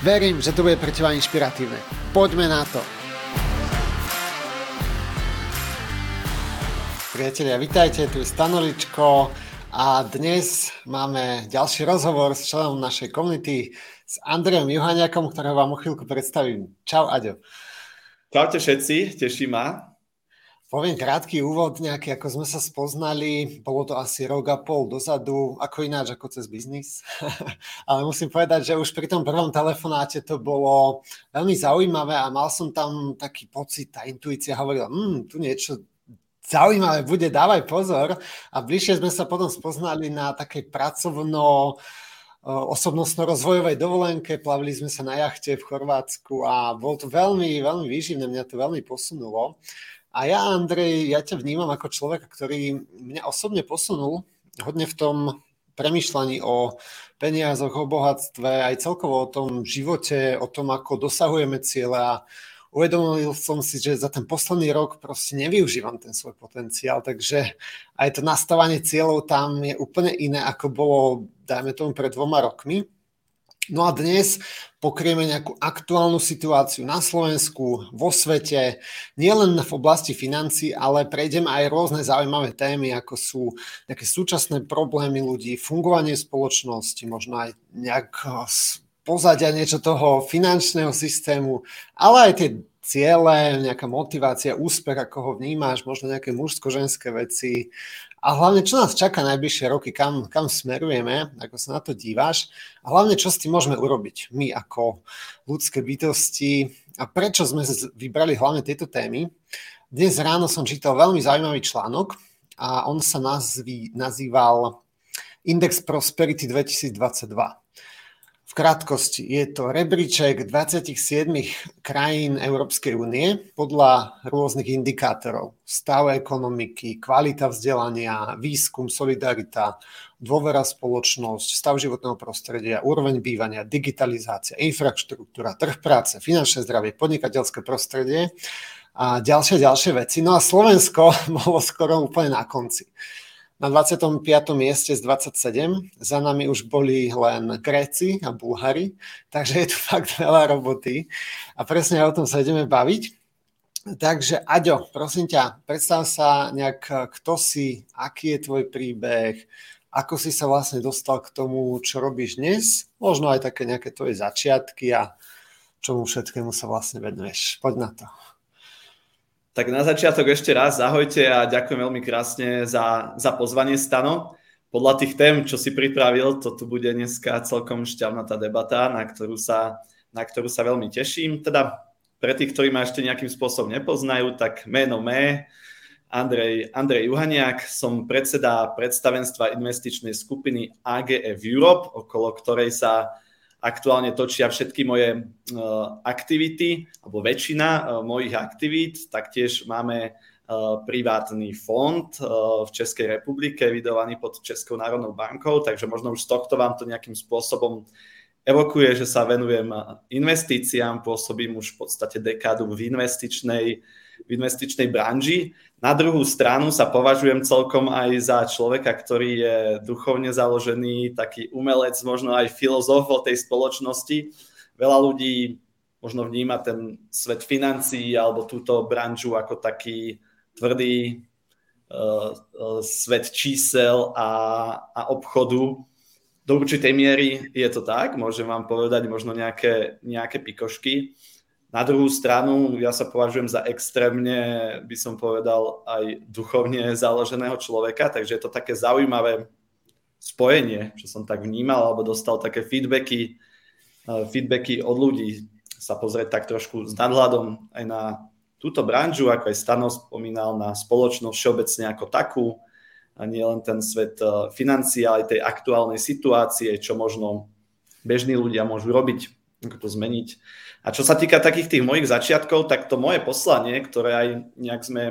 Verím, že to bude pre teba inšpiratívne. Poďme na to. Priatelia, vitajte, tu je Stanoličko a dnes máme ďalší rozhovor s členom našej komunity s Andrejom Juhaniakom, ktorého vám o chvíľku predstavím. Čau, Aďo. Čaute všetci, teší ma. Poviem krátky úvod, nejaký, ako sme sa spoznali, bolo to asi rok a pol dozadu, ako ináč, ako cez biznis. Ale musím povedať, že už pri tom prvom telefonáte to bolo veľmi zaujímavé a mal som tam taký pocit, tá intuícia hovorila, hm, tu niečo zaujímavé bude, dávaj pozor. A bližšie sme sa potom spoznali na takej pracovno osobnostno-rozvojovej dovolenke, plavili sme sa na jachte v Chorvátsku a bol to veľmi, veľmi výživné, mňa to veľmi posunulo. A ja, Andrej, ja ťa vnímam ako človeka, ktorý mňa osobne posunul hodne v tom premyšľaní o peniazoch, o bohatstve, aj celkovo o tom živote, o tom, ako dosahujeme cieľe a uvedomil som si, že za ten posledný rok proste nevyužívam ten svoj potenciál, takže aj to nastavanie cieľov tam je úplne iné, ako bolo, dajme tomu, pred dvoma rokmi. No a dnes pokrieme nejakú aktuálnu situáciu na Slovensku, vo svete, nielen v oblasti financí, ale prejdeme aj rôzne zaujímavé témy, ako sú nejaké súčasné problémy ľudí, fungovanie spoločnosti, možno aj nejak pozadia niečo toho finančného systému, ale aj tie ciele, nejaká motivácia, úspech, ako ho vnímáš, možno nejaké mužsko-ženské veci a hlavne, čo nás čaká najbližšie roky, kam, kam smerujeme, ako sa na to díváš? A hlavne, čo s tým môžeme urobiť? My ako ľudské bytosti? A prečo sme vybrali hlavne tieto témy. Dnes ráno som čítal veľmi zaujímavý článok a on sa nazví, nazýval Index Prosperity 2022. V krátkosti, je to rebríček 27 krajín Európskej únie podľa rôznych indikátorov. Stav ekonomiky, kvalita vzdelania, výskum, solidarita, dôvera spoločnosť, stav životného prostredia, úroveň bývania, digitalizácia, infraštruktúra, trh práce, finančné zdravie, podnikateľské prostredie a ďalšie, ďalšie veci. No a Slovensko bolo skoro úplne na konci na 25. mieste z 27. Za nami už boli len Gréci a Bulhari, takže je tu fakt veľa roboty a presne o tom sa ideme baviť. Takže Aďo, prosím ťa, predstav sa nejak, kto si, aký je tvoj príbeh, ako si sa vlastne dostal k tomu, čo robíš dnes, možno aj také nejaké tvoje začiatky a čomu všetkému sa vlastne venuješ. Poď na to. Tak na začiatok ešte raz ahojte a ďakujem veľmi krásne za, za pozvanie Stano. Podľa tých tém, čo si pripravil, to tu bude dneska celkom šťavnatá debata, na ktorú sa, na ktorú sa veľmi teším. Teda pre tých, ktorí ma ešte nejakým spôsobom nepoznajú, tak meno mé, Andrej, Andrej Juhaniak, som predseda predstavenstva investičnej skupiny AGF Europe, okolo ktorej sa aktuálne točia všetky moje e, aktivity, alebo väčšina e, mojich aktivít. Taktiež máme e, privátny fond v Českej republike, vydovaný pod Českou národnou bankou, takže možno už z tohto vám to nejakým spôsobom evokuje, že sa venujem investíciám, pôsobím už v podstate dekádu v investičnej, v investičnej branži. Na druhú stranu sa považujem celkom aj za človeka, ktorý je duchovne založený, taký umelec, možno aj filozof o tej spoločnosti. Veľa ľudí možno vníma ten svet financií alebo túto branžu ako taký tvrdý uh, uh, svet čísel a, a obchodu. Do určitej miery je to tak, môžem vám povedať možno nejaké, nejaké pikošky. Na druhú stranu, ja sa považujem za extrémne, by som povedal, aj duchovne založeného človeka, takže je to také zaujímavé spojenie, čo som tak vnímal, alebo dostal také feedbacky, eh, feedbacky od ľudí, sa pozrieť tak trošku s nadhľadom aj na túto branžu, ako aj Stano spomínal, na spoločnosť všeobecne ako takú, a nie len ten svet eh, financií, ale aj tej aktuálnej situácie, čo možno bežní ľudia môžu robiť ako to zmeniť. A čo sa týka takých tých mojich začiatkov, tak to moje poslanie, ktoré aj nejak sme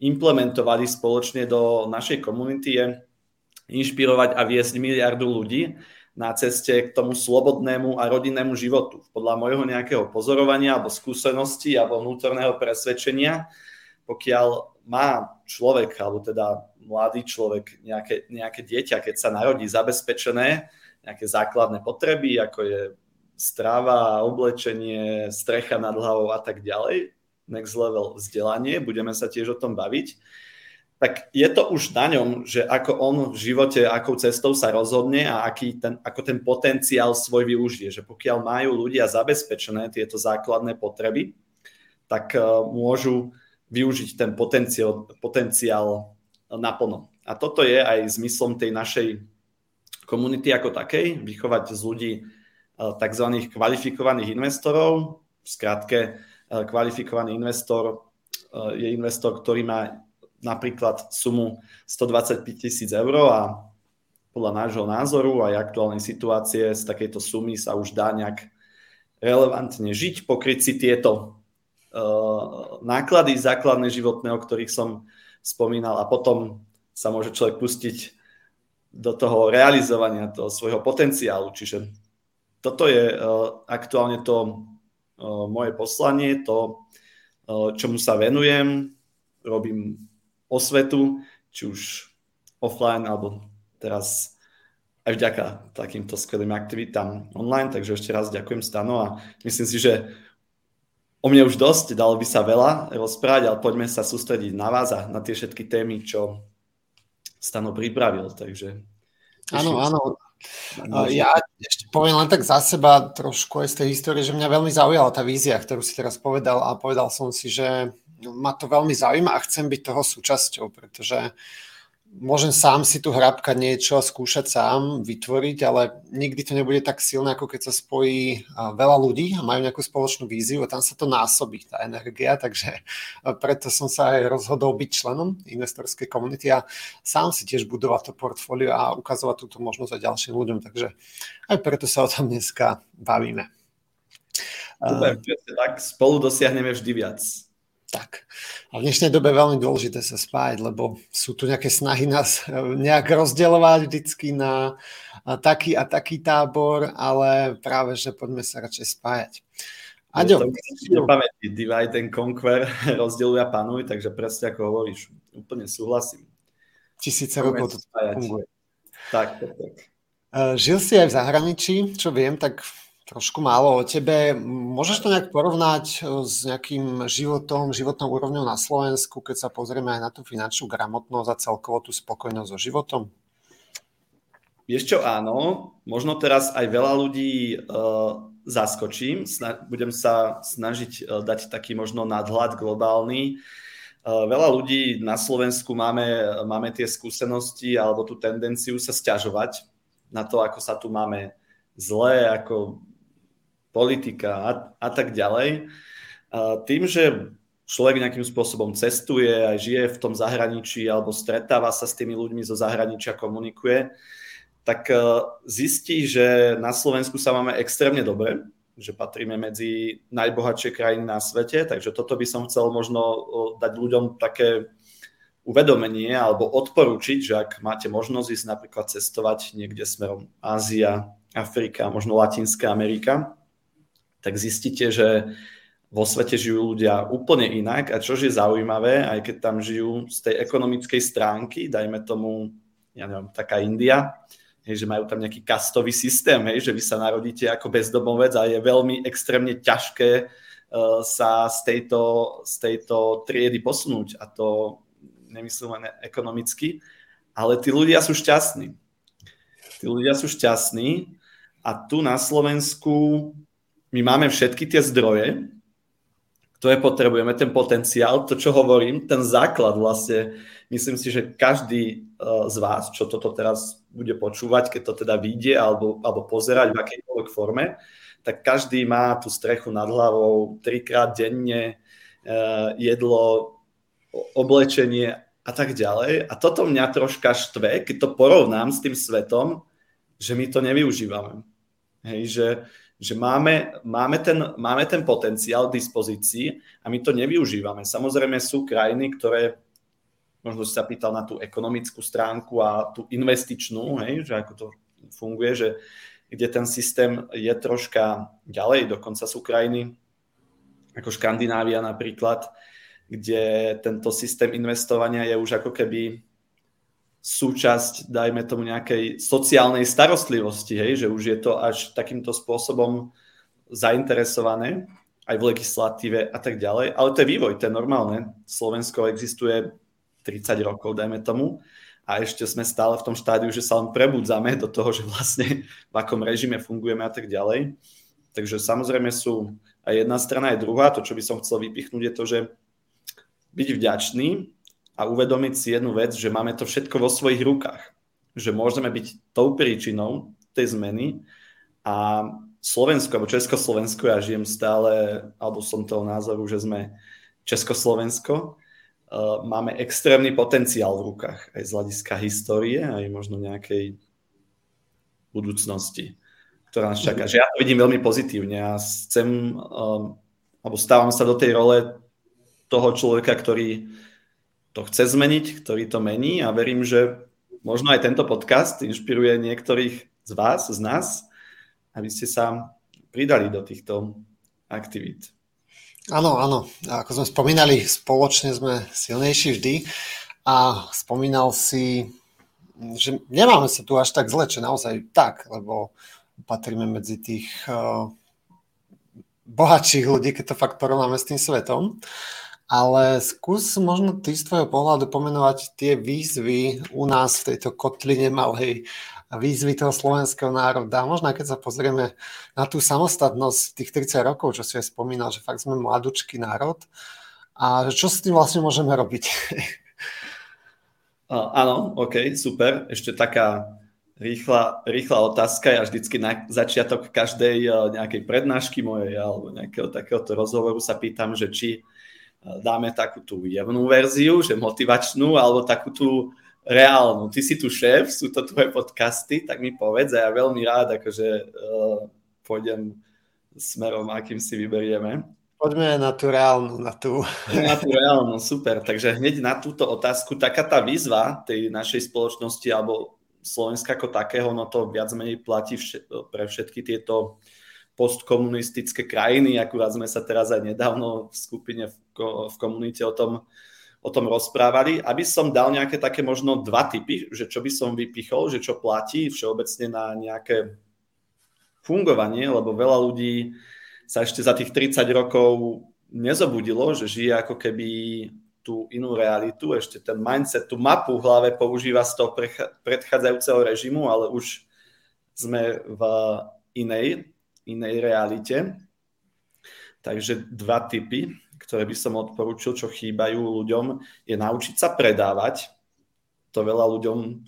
implementovali spoločne do našej komunity je inšpirovať a viesť miliardu ľudí na ceste k tomu slobodnému a rodinnému životu. Podľa môjho nejakého pozorovania alebo skúsenosti alebo vnútorného presvedčenia, pokiaľ má človek, alebo teda mladý človek, nejaké, nejaké dieťa, keď sa narodí zabezpečené, nejaké základné potreby, ako je strava, oblečenie, strecha nad hlavou a tak ďalej, next level vzdelanie, budeme sa tiež o tom baviť, tak je to už na ňom, že ako on v živote, akou cestou sa rozhodne a aký ten, ako ten potenciál svoj využije. Že pokiaľ majú ľudia zabezpečené tieto základné potreby, tak uh, môžu využiť ten potenciál, potenciál naplno. A toto je aj zmyslom tej našej komunity ako takej, vychovať z ľudí tzv. kvalifikovaných investorov. V skratke, uh, kvalifikovaný investor je investor, ktorý má napríklad sumu 125 tisíc eur a podľa nášho názoru aj aktuálnej situácie z takejto sumy sa už dá nejak relevantne žiť, pokryť si tieto náklady základné životné, o ktorých som spomínal a potom sa môže človek pustiť do toho realizovania toho svojho potenciálu. Čiže toto je uh, aktuálne to uh, moje poslanie, to, uh, čomu sa venujem. Robím osvetu, či už offline, alebo teraz aj vďaka takýmto skvelým aktivitám online. Takže ešte raz ďakujem Stano a myslím si, že o mne už dosť, dalo by sa veľa rozprávať, ale poďme sa sústrediť na vás a na tie všetky témy, čo Stano pripravil. Takže Áno, áno. Ja ešte poviem len tak za seba trošku aj z tej histórie, že mňa veľmi zaujala tá vízia, ktorú si teraz povedal a povedal som si, že ma to veľmi zaujíma a chcem byť toho súčasťou, pretože môžem sám si tu hrabkať niečo, skúšať sám, vytvoriť, ale nikdy to nebude tak silné, ako keď sa spojí veľa ľudí a majú nejakú spoločnú víziu a tam sa to násobí, tá energia, takže preto som sa aj rozhodol byť členom investorskej komunity a sám si tiež budovať to portfólio a ukazovať túto možnosť aj ďalším ľuďom, takže aj preto sa o tom dneska bavíme. Super, tak spolu dosiahneme vždy viac. Tak. A v dnešnej dobe je veľmi dôležité sa spájať, lebo sú tu nejaké snahy nás eh, nejak rozdielovať vždycky na taký a taký tábor, ale práve, že poďme sa radšej spájať. Aďo. To pamäti, divide and conquer, rozdieluj a panuj, takže presne ako hovoríš, úplne súhlasím. Tisíce rokov to funguje. Tak, tak, tak. Eh, žil si aj v zahraničí, čo viem, tak trošku málo o tebe. Môžeš to nejak porovnať eh, s nejakým životom, životnou úrovňou na Slovensku, keď sa pozrieme aj na tú finančnú gramotnosť a celkovo tú spokojnosť so životom? Vieš čo, áno. Možno teraz aj veľa ľudí uh, zaskočím. Sna- budem sa snažiť uh, dať taký možno nadhľad globálny. Uh, veľa ľudí na Slovensku máme, máme tie skúsenosti alebo tú tendenciu sa stiažovať na to, ako sa tu máme zlé, ako politika a, a tak ďalej. A tým, že človek nejakým spôsobom cestuje, aj žije v tom zahraničí alebo stretáva sa s tými ľuďmi zo zahraničia, komunikuje, tak e, zistí, že na Slovensku sa máme extrémne dobre, že patríme medzi najbohatšie krajiny na svete, takže toto by som chcel možno e, dať ľuďom také uvedomenie alebo odporučiť, že ak máte možnosť ísť napríklad cestovať niekde smerom Ázia, Afrika, možno Latinská Amerika, tak zistíte, že vo svete žijú ľudia úplne inak a čo je zaujímavé, aj keď tam žijú z tej ekonomickej stránky, dajme tomu, ja neviem, taká India, hej, že majú tam nejaký kastový systém, hej, že vy sa narodíte ako bezdomovec a je veľmi extrémne ťažké uh, sa z tejto, z tejto triedy posunúť a to nemyslím len ekonomicky, ale tí ľudia sú šťastní. Tí ľudia sú šťastní a tu na Slovensku my máme všetky tie zdroje, ktoré potrebujeme, ten potenciál, to, čo hovorím, ten základ vlastne, myslím si, že každý e, z vás, čo toto teraz bude počúvať, keď to teda vyjde alebo, alebo pozerať v akejkoľvek forme, tak každý má tú strechu nad hlavou trikrát denne, e, jedlo, oblečenie a tak ďalej. A toto mňa troška štve, keď to porovnám s tým svetom, že my to nevyužívame. Hej, že, že máme, máme, ten, máme ten potenciál v dispozícii a my to nevyužívame. Samozrejme sú krajiny, ktoré, možno si sa pýtal na tú ekonomickú stránku a tú investičnú, hej, že ako to funguje, že kde ten systém je troška ďalej, dokonca sú krajiny ako Škandinávia napríklad, kde tento systém investovania je už ako keby súčasť, dajme tomu, nejakej sociálnej starostlivosti, hej, že už je to až takýmto spôsobom zainteresované aj v legislatíve a tak ďalej. Ale to je vývoj, to je normálne. Slovensko existuje 30 rokov, dajme tomu, a ešte sme stále v tom štádiu, že sa len prebudzame do toho, že vlastne v akom režime fungujeme a tak ďalej. Takže samozrejme sú aj jedna strana, aj druhá. To, čo by som chcel vypichnúť, je to, že byť vďačný a uvedomiť si jednu vec, že máme to všetko vo svojich rukách. Že môžeme byť tou príčinou tej zmeny a Slovensko, alebo Československo, ja žijem stále, alebo som toho názoru, že sme Československo, uh, máme extrémny potenciál v rukách, aj z hľadiska histórie, aj možno nejakej budúcnosti, ktorá nás čaká. Že ja to vidím veľmi pozitívne a chcem, um, alebo stávam sa do tej role toho človeka, ktorý to chce zmeniť, ktorý to mení a verím, že možno aj tento podcast inšpiruje niektorých z vás, z nás, aby ste sa pridali do týchto aktivít. Áno, áno. Ako sme spomínali, spoločne sme silnejší vždy a spomínal si, že nemáme sa tu až tak zle, čo naozaj tak, lebo patríme medzi tých uh, bohatších ľudí, keď to fakt porovnáme s tým svetom. Ale skús možno ty z tvojho pohľadu pomenovať tie výzvy u nás v tejto kotline malej výzvy toho slovenského národa. Možno keď sa pozrieme na tú samostatnosť tých 30 rokov, čo si aj spomínal, že fakt sme mladúčky národ a čo s tým vlastne môžeme robiť? Áno, OK, super. Ešte taká rýchla, rýchla otázka. Ja vždycky na začiatok každej nejakej prednášky mojej alebo nejakého takéhoto rozhovoru sa pýtam, že či dáme takú tú jemnú verziu, že motivačnú, alebo takú tú reálnu. Ty si tu šéf, sú to tvoje podcasty, tak mi povedz a ja veľmi rád akože uh, pôjdem smerom, akým si vyberieme. Poďme na tú reálnu, na tú. Na tú reálnu, super. Takže hneď na túto otázku, taká tá výzva tej našej spoločnosti alebo Slovenska ako takého, no to viac menej platí vš- pre všetky tieto postkomunistické krajiny, akurát sme sa teraz aj nedávno v skupine v, komunite o tom, o tom rozprávali, aby som dal nejaké také možno dva typy, že čo by som vypichol, že čo platí všeobecne na nejaké fungovanie, lebo veľa ľudí sa ešte za tých 30 rokov nezobudilo, že žije ako keby tú inú realitu, ešte ten mindset, tú mapu v hlave používa z toho predchádzajúceho režimu, ale už sme v inej inej realite. Takže dva typy, ktoré by som odporúčil, čo chýbajú ľuďom, je naučiť sa predávať. To veľa ľuďom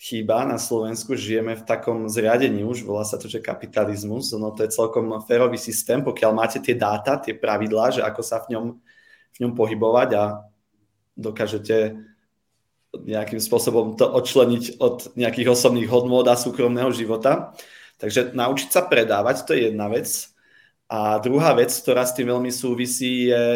chýba na Slovensku. Žijeme v takom zriadení už, volá sa to, že kapitalizmus. No to je celkom férový systém, pokiaľ máte tie dáta, tie pravidlá, že ako sa v ňom, v ňom pohybovať a dokážete nejakým spôsobom to odčleniť od nejakých osobných hodnôt a súkromného života, Takže naučiť sa predávať, to je jedna vec. A druhá vec, ktorá s tým veľmi súvisí, je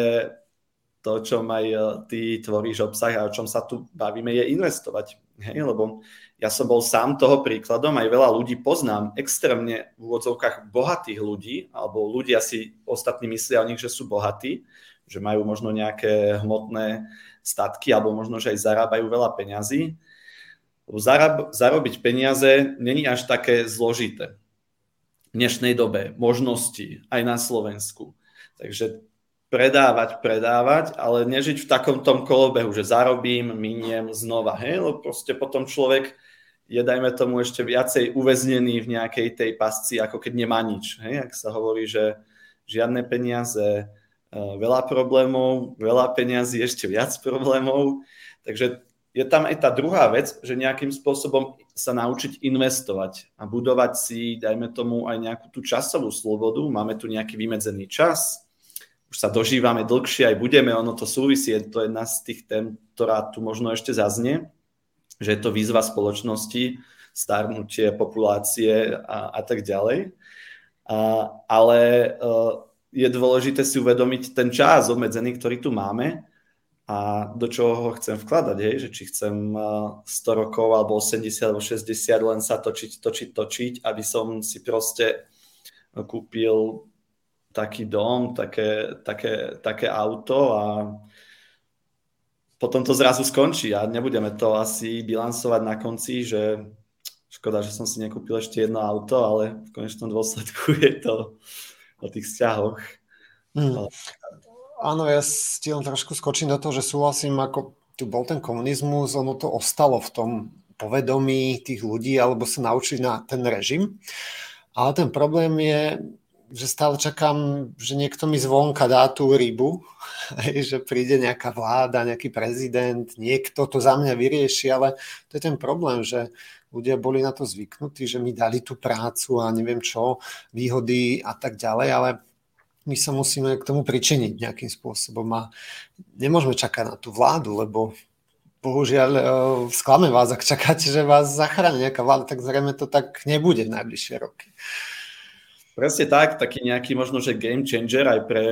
to, čo aj e, ty tvoríš obsah a o čom sa tu bavíme, je investovať. Hej? Lebo ja som bol sám toho príkladom, aj veľa ľudí poznám, extrémne v úvodzovkách bohatých ľudí, alebo ľudia si ostatní myslia o nich, že sú bohatí, že majú možno nejaké hmotné statky, alebo možno, že aj zarábajú veľa peňazí zarab, zarobiť peniaze není až také zložité dnešnej dobe, možnosti aj na Slovensku. Takže predávať, predávať, ale nežiť v takom tom kolobehu, že zarobím, miniem znova. Hej? Lebo proste potom človek je, dajme tomu, ešte viacej uväznený v nejakej tej pasci, ako keď nemá nič. Hej? Ak sa hovorí, že žiadne peniaze, e, veľa problémov, veľa peniazy, ešte viac problémov. Takže je tam aj tá druhá vec, že nejakým spôsobom sa naučiť investovať a budovať si, dajme tomu, aj nejakú tú časovú slobodu. Máme tu nejaký vymedzený čas, už sa dožívame dlhšie, aj budeme, ono to súvisí, to je jedna z tých tém, ktorá tu možno ešte zaznie, že je to výzva spoločnosti, starnutie populácie a, a tak ďalej. ale je dôležité si uvedomiť ten čas obmedzený, ktorý tu máme a do čoho ho chcem vkladať, hej? že či chcem 100 rokov alebo 80 alebo 60 len sa točiť, točiť, točiť, aby som si proste kúpil taký dom, také, také, také auto a potom to zrazu skončí a nebudeme to asi bilancovať na konci, že škoda, že som si nekúpil ešte jedno auto, ale v konečnom dôsledku je to o tých vzťahoch. Mm. Áno, ja ti len trošku skočím do toho, že súhlasím, ako tu bol ten komunizmus, ono to ostalo v tom povedomí tých ľudí, alebo sa naučili na ten režim. Ale ten problém je, že stále čakám, že niekto mi zvonka dá tú rybu, že príde nejaká vláda, nejaký prezident, niekto to za mňa vyrieši, ale to je ten problém, že ľudia boli na to zvyknutí, že mi dali tú prácu a neviem čo, výhody a tak ďalej, ale my sa musíme k tomu pričiniť nejakým spôsobom a nemôžeme čakať na tú vládu, lebo bohužiaľ e, sklame vás, ak čakáte, že vás zachráni nejaká vláda, tak zrejme to tak nebude v najbližšie roky. Presne tak, taký nejaký možno, že game changer aj pre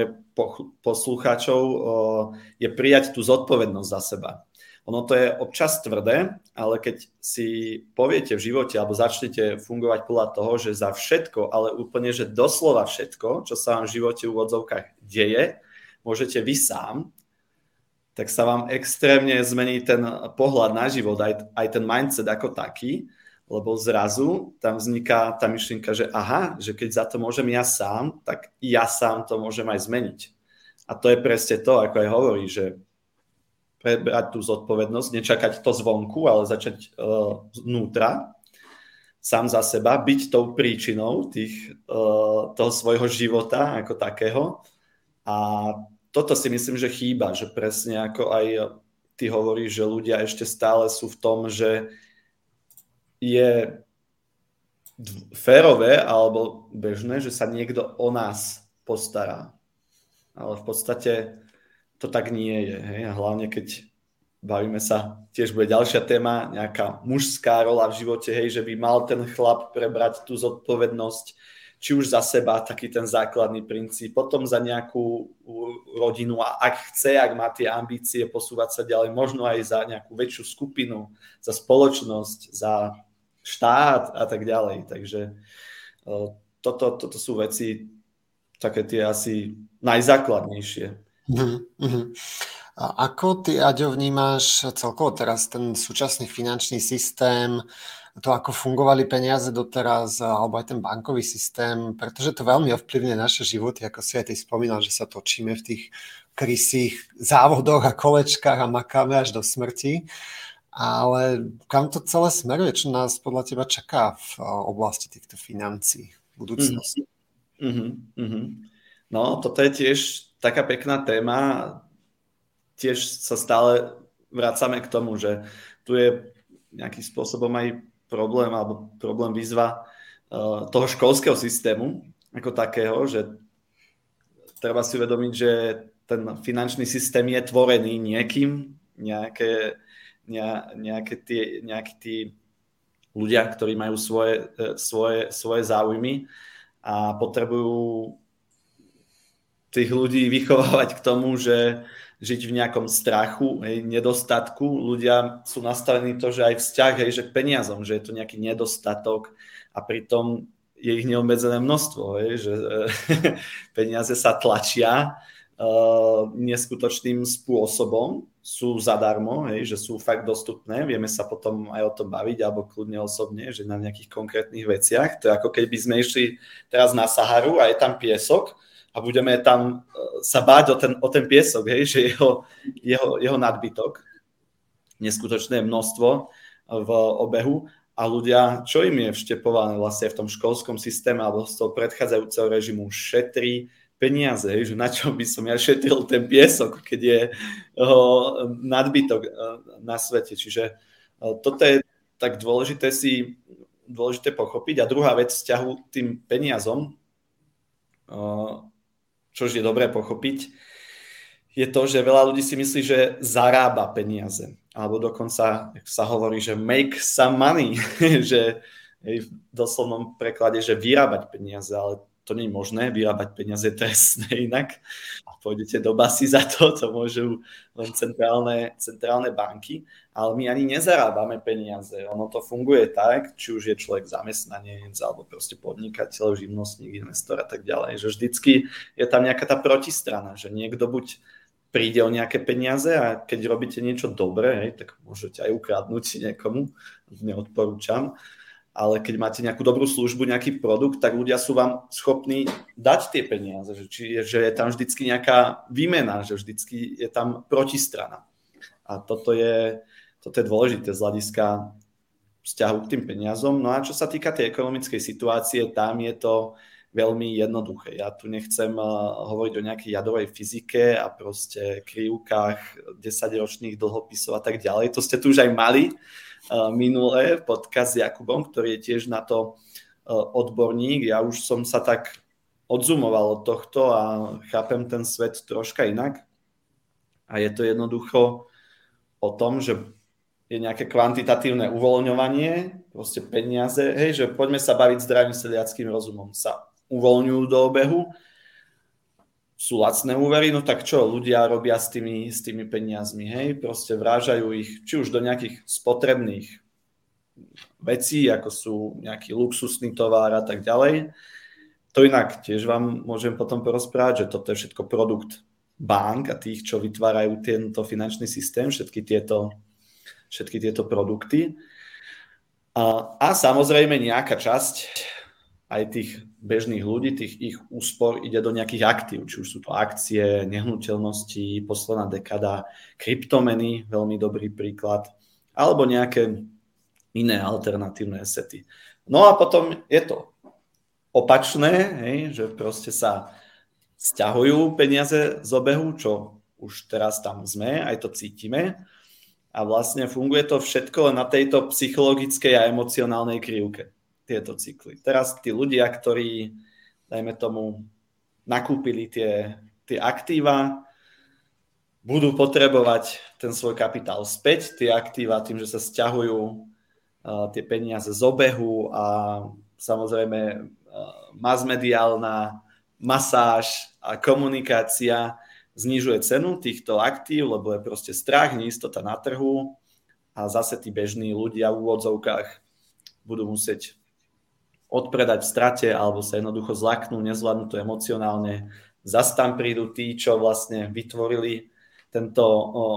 poslucháčov je prijať tú zodpovednosť za seba. Ono to je občas tvrdé, ale keď si poviete v živote alebo začnete fungovať podľa toho, že za všetko, ale úplne, že doslova všetko, čo sa vám v živote v úvodzovkách deje, môžete vy sám, tak sa vám extrémne zmení ten pohľad na život, aj, aj ten mindset ako taký lebo zrazu tam vzniká tá myšlienka, že aha, že keď za to môžem ja sám, tak ja sám to môžem aj zmeniť. A to je presne to, ako aj hovorí, že prebrať tú zodpovednosť, nečakať to zvonku, ale začať uh, vnútra, sám za seba, byť tou príčinou tých, uh, toho svojho života ako takého. A toto si myslím, že chýba, že presne ako aj ty hovoríš, že ľudia ešte stále sú v tom, že je férové alebo bežné, že sa niekto o nás postará. Ale v podstate to tak nie je. Hej? Hlavne keď bavíme sa, tiež bude ďalšia téma, nejaká mužská rola v živote, hej, že by mal ten chlap prebrať tú zodpovednosť, či už za seba, taký ten základný princíp, potom za nejakú rodinu a ak chce, ak má tie ambície posúvať sa ďalej, možno aj za nejakú väčšiu skupinu, za spoločnosť, za štát a tak ďalej. Takže e, toto, toto sú veci také tie asi najzákladnejšie. Uh-huh, A ako ty, Aďo, vnímáš celkovo teraz ten súčasný finančný systém, to, ako fungovali peniaze doteraz, alebo aj ten bankový systém, pretože to veľmi ovplyvňuje naše životy, ako si aj ty spomínal, že sa točíme v tých krysých závodoch a kolečkách a makáme až do smrti. Ale kam to celé smeruje? Čo nás podľa teba čaká v eh, oblasti týchto financí v budúcnosti? Mm-hmm. Mm-hmm. No, toto je tiež taká pekná téma. Tiež sa stále vracame k tomu, že tu je nejakým spôsobom aj problém alebo problém výzva uh, toho školského systému ako takého, že treba si uvedomiť, že ten finančný systém je tvorený niekým, nejaké nejaké tie, nejakí tí ľudia, ktorí majú svoje, e, svoje, svoje záujmy a potrebujú tých ľudí vychovávať k tomu, že žiť v nejakom strachu, hej, nedostatku. Ľudia sú nastavení to, že aj vzťah, hej, že k peniazom, že je to nejaký nedostatok a pritom je ich neobmedzené množstvo, hej, že peniaze sa tlačia uh, neskutočným spôsobom sú zadarmo, hej, že sú fakt dostupné, vieme sa potom aj o tom baviť, alebo kľudne osobne, že na nejakých konkrétnych veciach. To je ako keby sme išli teraz na Saharu a je tam piesok a budeme tam e, sa báť o ten, o ten piesok, hej, že jeho, jeho, jeho nadbytok, neskutočné množstvo v obehu a ľudia, čo im je vštepované vlastne v tom školskom systéme alebo z toho predchádzajúceho režimu, šetrí, peniaze, že na čo by som ja šetril ten piesok, keď je uh, nadbytok uh, na svete. Čiže uh, toto je tak dôležité si dôležité pochopiť. A druhá vec vzťahu tým peniazom, čož je dobré pochopiť, je to, že veľa ľudí si myslí, že zarába peniaze. Alebo dokonca sa hovorí, že make some money, že v doslovnom preklade, že vyrábať peniaze, ale to nie je možné, vyrábať peniaze trestné inak a pôjdete do basy za to, to môžu len centrálne, centrálne banky, ale my ani nezarábame peniaze. Ono to funguje tak, či už je človek zamestnanec alebo proste podnikateľ, živnostník, investor a tak ďalej, že vždycky je tam nejaká tá protistrana, že niekto buď príde o nejaké peniaze a keď robíte niečo dobré, tak môžete aj ukradnúť niekomu, neodporúčam, ale keď máte nejakú dobrú službu, nejaký produkt, tak ľudia sú vám schopní dať tie peniaze. Že, či, že je tam vždycky nejaká výmena, že vždycky je tam protistrana. A toto je, toto je dôležité z hľadiska vzťahu k tým peniazom. No a čo sa týka tej ekonomickej situácie, tam je to veľmi jednoduché. Ja tu nechcem uh, hovoriť o nejakej jadrovej fyzike a proste krivkách 10-ročných dlhopisov a tak ďalej. To ste tu už aj mali minulé podcast s Jakubom, ktorý je tiež na to odborník. Ja už som sa tak odzumoval od tohto a chápem ten svet troška inak. A je to jednoducho o tom, že je nejaké kvantitatívne uvoľňovanie, proste peniaze, hej, že poďme sa baviť zdravým sedliackým rozumom. Sa uvoľňujú do obehu, sú lacné úvery, no tak čo ľudia robia s tými, s tými peniazmi, hej, proste vrážajú ich či už do nejakých spotrebných vecí, ako sú nejaký luxusný tovar a tak ďalej. To inak tiež vám môžem potom porozprávať, že toto je všetko produkt bank a tých, čo vytvárajú tento finančný systém, všetky tieto, všetky tieto produkty. A, a samozrejme nejaká časť aj tých bežných ľudí, tých ich úspor ide do nejakých aktív, či už sú to akcie, nehnuteľnosti, posledná dekada, kryptomeny, veľmi dobrý príklad, alebo nejaké iné alternatívne asety. No a potom je to opačné, hej, že proste sa stiahujú peniaze z obehu, čo už teraz tam sme, aj to cítime. A vlastne funguje to všetko na tejto psychologickej a emocionálnej krivke tieto cykly. Teraz tí ľudia, ktorí, dajme tomu, nakúpili tie, tie aktíva, budú potrebovať ten svoj kapitál späť, tie aktíva tým, že sa stiahujú uh, tie peniaze z obehu a samozrejme uh, masmediálna masáž a komunikácia znižuje cenu týchto aktív, lebo je proste strach, neistota na trhu a zase tí bežní ľudia v úvodzovkách budú musieť odpredať v strate alebo sa jednoducho zlaknú, nezvládnu to emocionálne. Zas tam prídu tí, čo vlastne vytvorili tento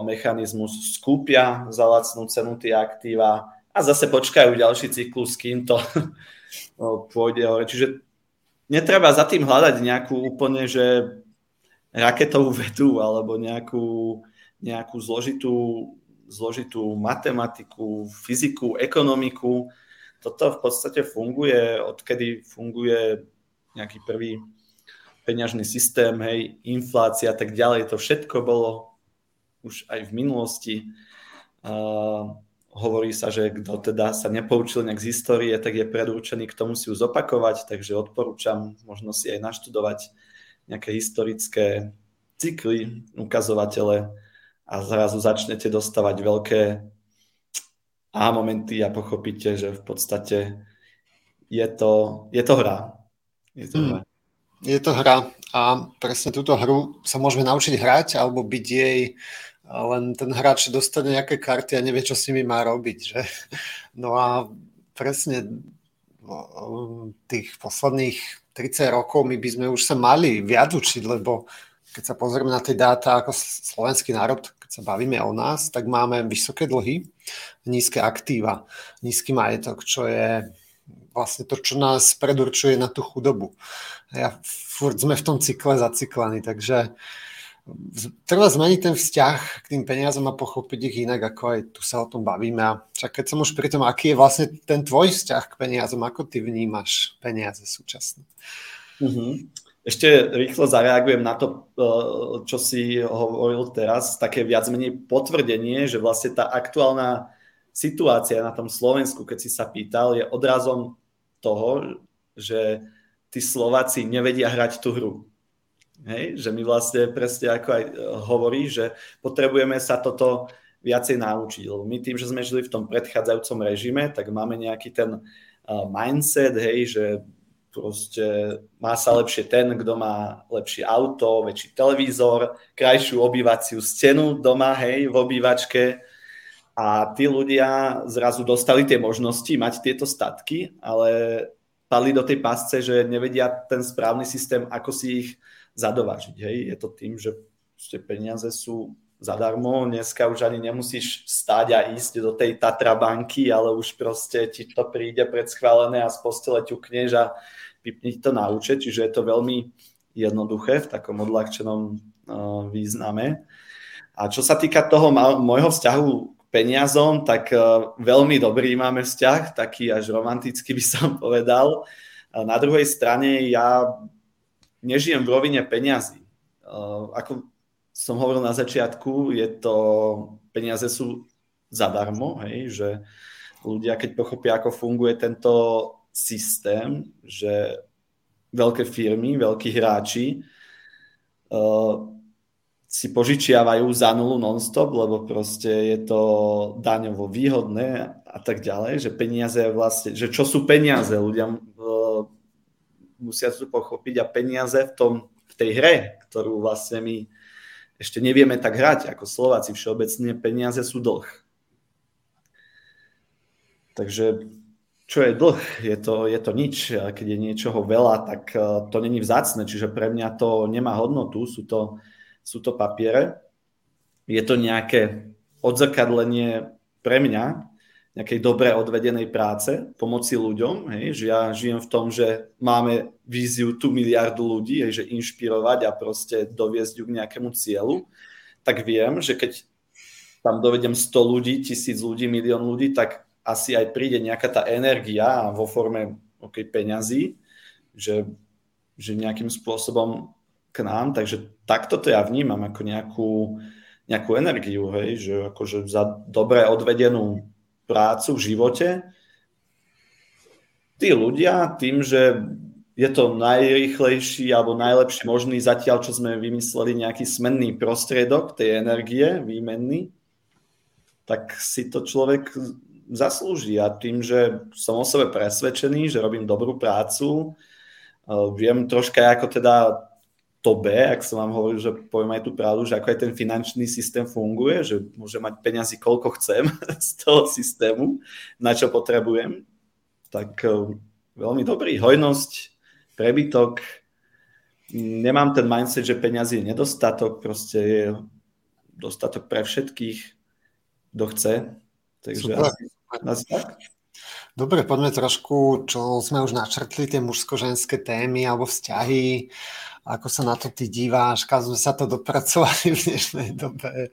mechanizmus, skúpia za lacnú cenu tie aktíva a zase počkajú ďalší cyklus, kým to pôjde hore. Čiže netreba za tým hľadať nejakú úplne, že raketovú vedu alebo nejakú, nejakú zložitú, zložitú matematiku, fyziku, ekonomiku toto v podstate funguje, odkedy funguje nejaký prvý peňažný systém, hej, inflácia a tak ďalej, to všetko bolo už aj v minulosti. Uh, hovorí sa, že kto teda sa nepoučil nejak z histórie, tak je predurčený k tomu si ju zopakovať, takže odporúčam možno si aj naštudovať nejaké historické cykly, ukazovatele a zrazu začnete dostávať veľké a momenty a pochopíte, že v podstate je to, je to hra. Je to, hmm. hra. je to hra a presne túto hru sa môžeme naučiť hrať alebo byť jej len ten hráč dostane nejaké karty a nevie, čo s nimi má robiť. Že? No a presne tých posledných 30 rokov my by sme už sa mali viac učiť, lebo keď sa pozrieme na tie dáta ako slovenský národ, keď sa bavíme o nás, tak máme vysoké dlhy, nízke aktíva, nízky majetok, čo je vlastne to, čo nás predurčuje na tú chudobu. Ja furt sme v tom cykle zacyklení, takže treba zmeniť ten vzťah k tým peniazom a pochopiť ich inak, ako aj tu sa o tom bavíme. A však keď som už pri tom, aký je vlastne ten tvoj vzťah k peniazom, ako ty vnímaš peniaze súčasné? Mm-hmm. Ešte rýchlo zareagujem na to, eh, čo si hovoril teraz, také viac menej potvrdenie, že vlastne tá aktuálna situácia na tom Slovensku, keď si sa pýtal, je odrazom toho, že tí Slováci nevedia hrať tú hru. Hej? Že my vlastne presne ako aj eh, hovorí, že potrebujeme sa toto viacej naučiť. Lebo my tým, že sme žili v tom predchádzajúcom režime, tak máme nejaký ten eh, mindset, hej, že proste má sa lepšie ten, kto má lepšie auto, väčší televízor, krajšiu obývaciu stenu doma, hej, v obývačke. A tí ľudia zrazu dostali tie možnosti mať tieto statky, ale padli do tej pásce, že nevedia ten správny systém, ako si ich zadovážiť. Hej. Je to tým, že peniaze sú zadarmo, dneska už ani nemusíš stáť a ísť do tej Tatra banky, ale už proste ti to príde predschválené a z postele ťukneš a vypni to na účet, čiže je to veľmi jednoduché v takom odľahčenom uh, význame. A čo sa týka toho môjho vzťahu k peniazom, tak uh, veľmi dobrý máme vzťah, taký až romantický by som povedal. Na druhej strane ja nežijem v rovine peňazí. Uh, ako som hovoril na začiatku, je to, peniaze sú zadarmo, hej, že ľudia, keď pochopia, ako funguje tento systém, že veľké firmy, veľkí hráči uh, si požičiavajú za nulu non-stop, lebo proste je to daňovo výhodné a tak ďalej, že peniaze vlastne, že čo sú peniaze, ľudia uh, musia to pochopiť a peniaze v, tom, v tej hre, ktorú vlastne my ešte nevieme tak hrať ako Slováci všeobecne, peniaze sú dlh. Takže čo je dlh? Je to, je to nič. Keď je niečoho veľa, tak e, to není vzácne, čiže pre mňa to nemá hodnotu, sú to, sú to papiere. Je to nejaké odzrkadlenie pre mňa nejakej dobre odvedenej práce, pomoci ľuďom, hej, že ja žijem v tom, že máme víziu tú miliardu ľudí, hej, že inšpirovať a proste doviesť ju k nejakému cieľu, tak viem, že keď tam dovedem 100 ľudí, tisíc ľudí, milión ľudí, tak asi aj príde nejaká tá energia vo forme okay, peňazí, že, že nejakým spôsobom k nám, takže takto to ja vnímam ako nejakú, nejakú energiu, hej, že akože za dobre odvedenú prácu v živote, tí ľudia tým, že je to najrychlejší alebo najlepší možný zatiaľ, čo sme vymysleli nejaký smenný prostriedok tej energie, výmenný, tak si to človek zaslúži. A tým, že som o sebe presvedčený, že robím dobrú prácu, viem troška ako teda to B, ak som vám hovoril, že poviem aj tú pravdu, že ako aj ten finančný systém funguje, že môžem mať peniazy koľko chcem z toho systému, na čo potrebujem, tak eh, veľmi dobrý. Hojnosť, prebytok, nemám ten mindset, že peniazy je nedostatok, proste je dostatok pre všetkých, kto chce. Takže asi, asi tak. Dobre, poďme trošku, čo sme už načrtli, tie mužsko-ženské témy alebo vzťahy. Ako sa na to ty díváš? Kam sme sa to dopracovali v dnešnej dobe?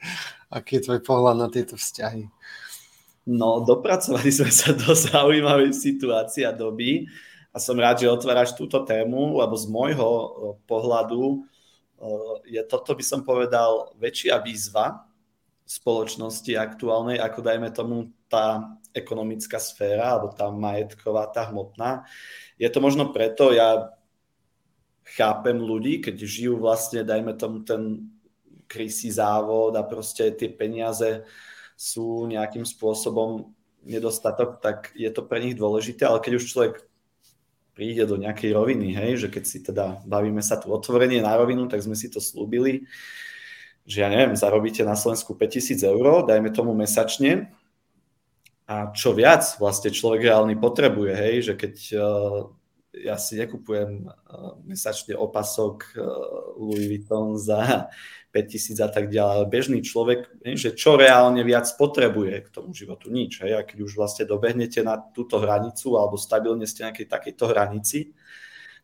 Aký je tvoj pohľad na tieto vzťahy? No, dopracovali sme sa do zaujímavej situácie a doby a som rád, že otváraš túto tému, lebo z môjho pohľadu je toto, by som povedal, väčšia výzva spoločnosti aktuálnej, ako dajme tomu tá ekonomická sféra, alebo tá majetková, tá hmotná. Je to možno preto, ja chápem ľudí, keď žijú vlastne, dajme tomu ten krysý závod a proste tie peniaze sú nejakým spôsobom nedostatok, tak je to pre nich dôležité, ale keď už človek príde do nejakej roviny, hej, že keď si teda bavíme sa tu otvorenie na rovinu, tak sme si to slúbili, že ja neviem, zarobíte na Slovensku 5000 eur, dajme tomu mesačne, a čo viac vlastne človek reálny potrebuje, hej, že keď uh, ja si nekupujem uh, mesačne opasok uh, Louis Vuitton za 5000 a tak ďalej, ale bežný človek, že čo reálne viac potrebuje k tomu životu? Nič. Hej, a keď už vlastne dobehnete na túto hranicu alebo stabilne ste nejakej takejto hranici,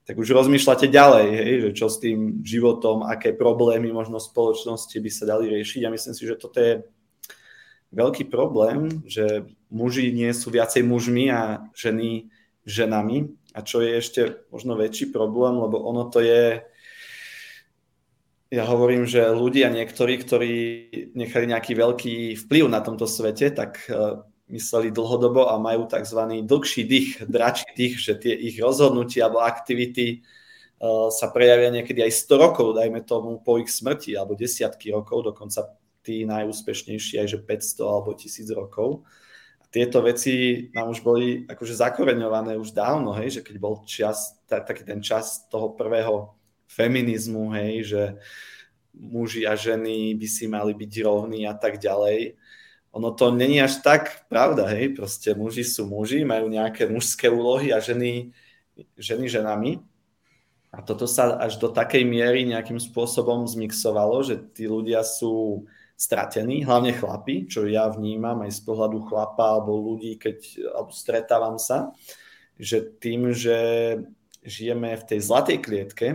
tak už rozmýšľate ďalej, hej, že čo s tým životom, aké problémy možno spoločnosti by sa dali riešiť. A myslím si, že toto je veľký problém, že muži nie sú viacej mužmi a ženy ženami. A čo je ešte možno väčší problém, lebo ono to je, ja hovorím, že ľudia niektorí, ktorí nechali nejaký veľký vplyv na tomto svete, tak uh, mysleli dlhodobo a majú tzv. dlhší dých, dračí dých, že tie ich rozhodnutia alebo aktivity uh, sa prejavia niekedy aj 100 rokov, dajme tomu po ich smrti, alebo desiatky rokov, dokonca tí najúspešnejší aj že 500 alebo 1000 rokov tieto veci nám už boli akože zakoreňované už dávno, hej, že keď bol čas, tak, taký ten čas toho prvého feminizmu, hej, že muži a ženy by si mali byť rovní a tak ďalej. Ono to není až tak pravda, hej, proste muži sú muži, majú nejaké mužské úlohy a ženy, ženy ženami. A toto sa až do takej miery nejakým spôsobom zmixovalo, že tí ľudia sú stratení, hlavne chlapi, čo ja vnímam aj z pohľadu chlapa alebo ľudí, keď alebo stretávam sa, že tým, že žijeme v tej zlatej klietke,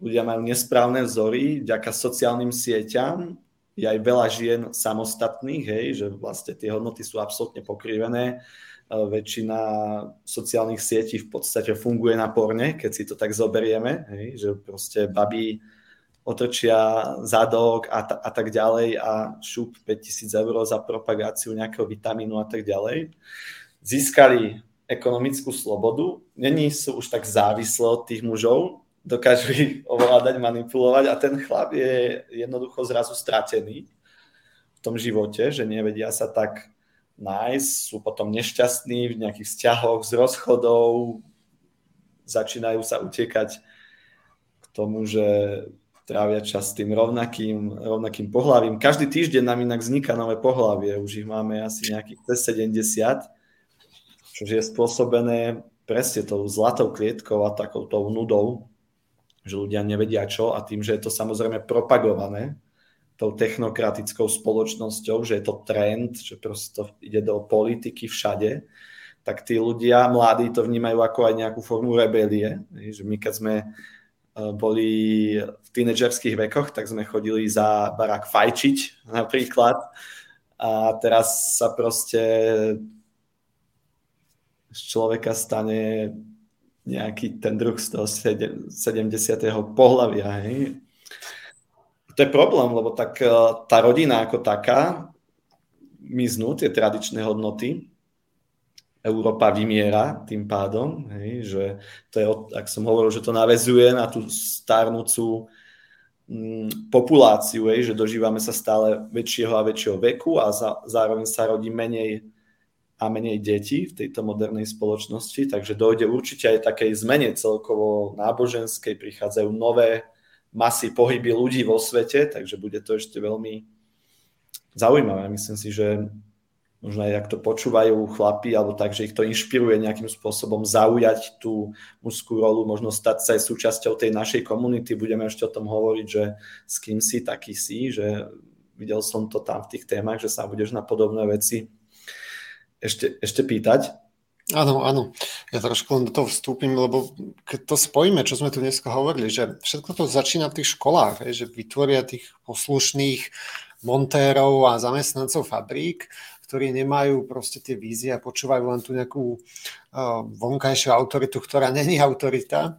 ľudia majú nesprávne vzory, vďaka sociálnym sieťam je aj veľa žien samostatných, hej, že vlastne tie hodnoty sú absolútne pokrivené. Väčšina sociálnych sietí v podstate funguje na porne, keď si to tak zoberieme, hej, že proste babi otočia zadok a, a tak ďalej a šup 5000 eur za propagáciu nejakého vitamínu a tak ďalej. Získali ekonomickú slobodu, není sú už tak závislé od tých mužov, dokážu ich ovládať, manipulovať a ten chlap je jednoducho zrazu stratený v tom živote, že nevedia sa tak nájsť, sú potom nešťastní v nejakých vzťahoch z rozchodov, začínajú sa utekať k tomu, že trávia čas s tým rovnakým, rovnakým pohľavím. Každý týždeň nám inak vzniká nové pohlavie, už ich máme asi nejakých 70, čo je spôsobené presne tou zlatou klietkou a takouto nudou, že ľudia nevedia čo a tým, že je to samozrejme propagované tou technokratickou spoločnosťou, že je to trend, že proste to ide do politiky všade, tak tí ľudia, mladí, to vnímajú ako aj nejakú formu rebelie. Že my keď sme Eh, boli v tínedžerských vekoch, tak sme chodili za barák fajčiť napríklad. A teraz sa proste z človeka stane nejaký ten druh z toho 70. pohľavia. Hej. To je problém, lebo tak eh, tá rodina ako taká miznú tie tradičné hodnoty Európa vymiera tým pádom, hej, že to je, ak som hovoril, že to navezuje na tú starnúcu mm, populáciu, hej, že dožívame sa stále väčšieho a väčšieho veku a za, zároveň sa rodí menej a menej detí v tejto modernej spoločnosti, takže dojde určite aj takej zmene celkovo náboženskej, prichádzajú nové masy pohyby ľudí vo svete, takže bude to ešte veľmi zaujímavé. Myslím si, že možno aj ak to počúvajú chlapi, alebo tak, že ich to inšpiruje nejakým spôsobom zaujať tú mužskú rolu, možno stať sa aj súčasťou tej našej komunity. Budeme ešte o tom hovoriť, že s kým si, taký si, že videl som to tam v tých témach, že sa budeš na podobné veci ešte, ešte pýtať. Áno, áno. Ja trošku len do toho vstúpim, lebo keď to spojíme, čo sme tu dneska hovorili, že všetko to začína v tých školách, že vytvoria tých poslušných montérov a zamestnancov fabrík, ktorí nemajú proste tie vízie a počúvajú len tú nejakú uh, vonkajšiu autoritu, ktorá není autorita.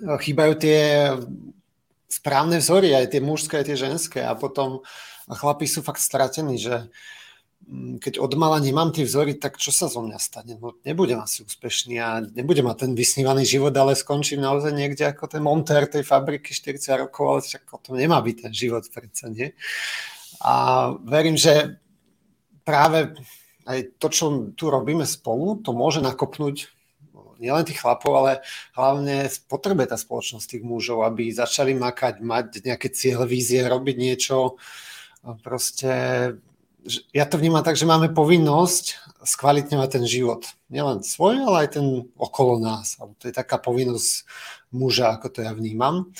Chýbajú tie správne vzory, aj tie mužské, aj tie ženské a potom chlapí sú fakt stratení, že keď od mala nemám tie vzory, tak čo sa zo mňa stane? No, nebudem asi úspešný a nebudem mať ten vysnívaný život, ale skončím naozaj niekde ako ten montér tej fabriky 40 rokov, ale však to nemá byť ten život predsa, nie? A verím, že práve aj to, čo tu robíme spolu, to môže nakopnúť nielen tých chlapov, ale hlavne potrebuje tá spoločnosť tých mužov, aby začali makať, mať nejaké cieľe, vízie, robiť niečo. Proste ja to vnímam tak, že máme povinnosť skvalitňovať ten život. Nielen svoj, ale aj ten okolo nás. To je taká povinnosť muža, ako to ja vnímam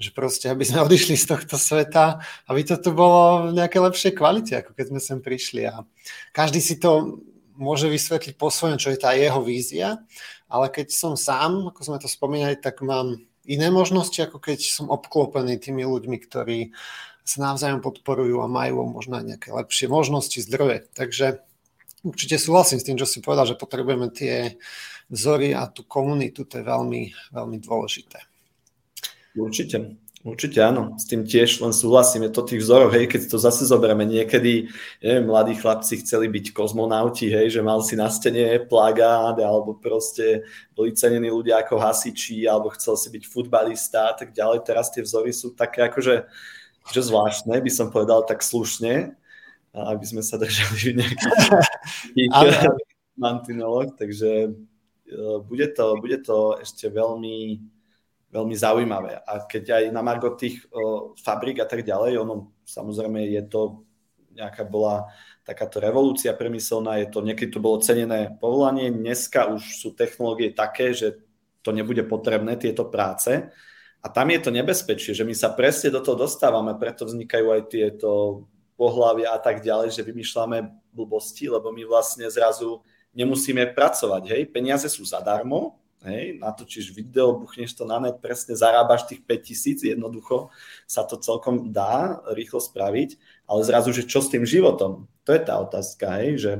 že proste, aby sme odišli z tohto sveta, aby to tu bolo v nejakej lepšej kvalite, ako keď sme sem prišli. A každý si to môže vysvetliť po svojom, čo je tá jeho vízia, ale keď som sám, ako sme to spomínali, tak mám iné možnosti, ako keď som obklopený tými ľuďmi, ktorí sa navzájom podporujú a majú možno aj nejaké lepšie možnosti, zdroje. Takže určite súhlasím s tým, čo si povedal, že potrebujeme tie vzory a tú komunitu, to je veľmi, veľmi dôležité. Určite, určite áno. S tým tiež len súhlasím. Je to tých vzorov, hej, keď to zase zoberieme. Niekedy, neviem, mladí chlapci chceli byť kozmonauti, hej, že mal si na stene plagát, alebo proste boli cenení ľudia ako hasiči, alebo chcel si byť futbalista a tak ďalej. Teraz tie vzory sú také akože že zvláštne, by som povedal tak slušne, aby sme sa držali v nejakých mantinoloch, takže e, bude to, bude to ešte veľmi, veľmi zaujímavé. A keď aj na margo tých o, fabrik a tak ďalej, ono samozrejme je to nejaká bola takáto revolúcia premyselná, je to, niekedy to bolo cenené povolanie, dneska už sú technológie také, že to nebude potrebné, tieto práce. A tam je to nebezpečie, že my sa presne do toho dostávame, preto vznikajú aj tieto pohľavia a tak ďalej, že vymýšľame blbosti, lebo my vlastne zrazu nemusíme pracovať, hej, peniaze sú zadarmo, hej, natočíš video, buchneš to na net, presne zarábaš tých 5000, jednoducho sa to celkom dá rýchlo spraviť, ale zrazu, že čo s tým životom, to je tá otázka, hej, že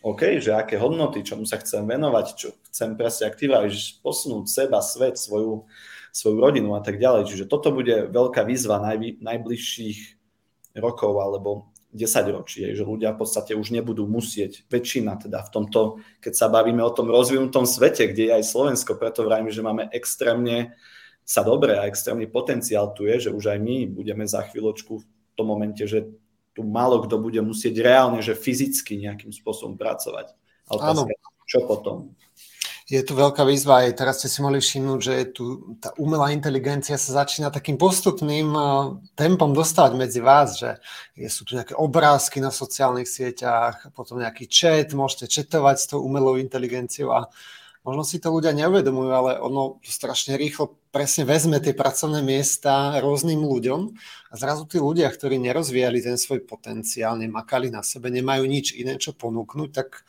OK, že aké hodnoty, čomu sa chcem venovať, čo chcem presne, ak ty vravíš, posunúť seba, svet, svoju, svoju rodinu a tak ďalej. Čiže toto bude veľká výzva najby, najbližších rokov alebo 10 ročí, že ľudia v podstate už nebudú musieť, väčšina teda v tomto, keď sa bavíme o tom rozvinutom svete, kde je aj Slovensko, preto vravím, že máme extrémne sa dobre a extrémny potenciál tu je, že už aj my budeme za chvíľočku v tom momente, že tu málo kto bude musieť reálne, že fyzicky nejakým spôsobom pracovať. Ale čo potom? Je tu veľká výzva aj teraz ste si mohli všimnúť, že tu tá umelá inteligencia sa začína takým postupným tempom dostávať medzi vás, že sú tu nejaké obrázky na sociálnych sieťach, potom nejaký chat, môžete četovať s tou umelou inteligenciou a možno si to ľudia neuvedomujú, ale ono strašne rýchlo presne vezme tie pracovné miesta rôznym ľuďom a zrazu tí ľudia, ktorí nerozvíjali ten svoj potenciál, nemakali na sebe, nemajú nič iné, čo ponúknuť, tak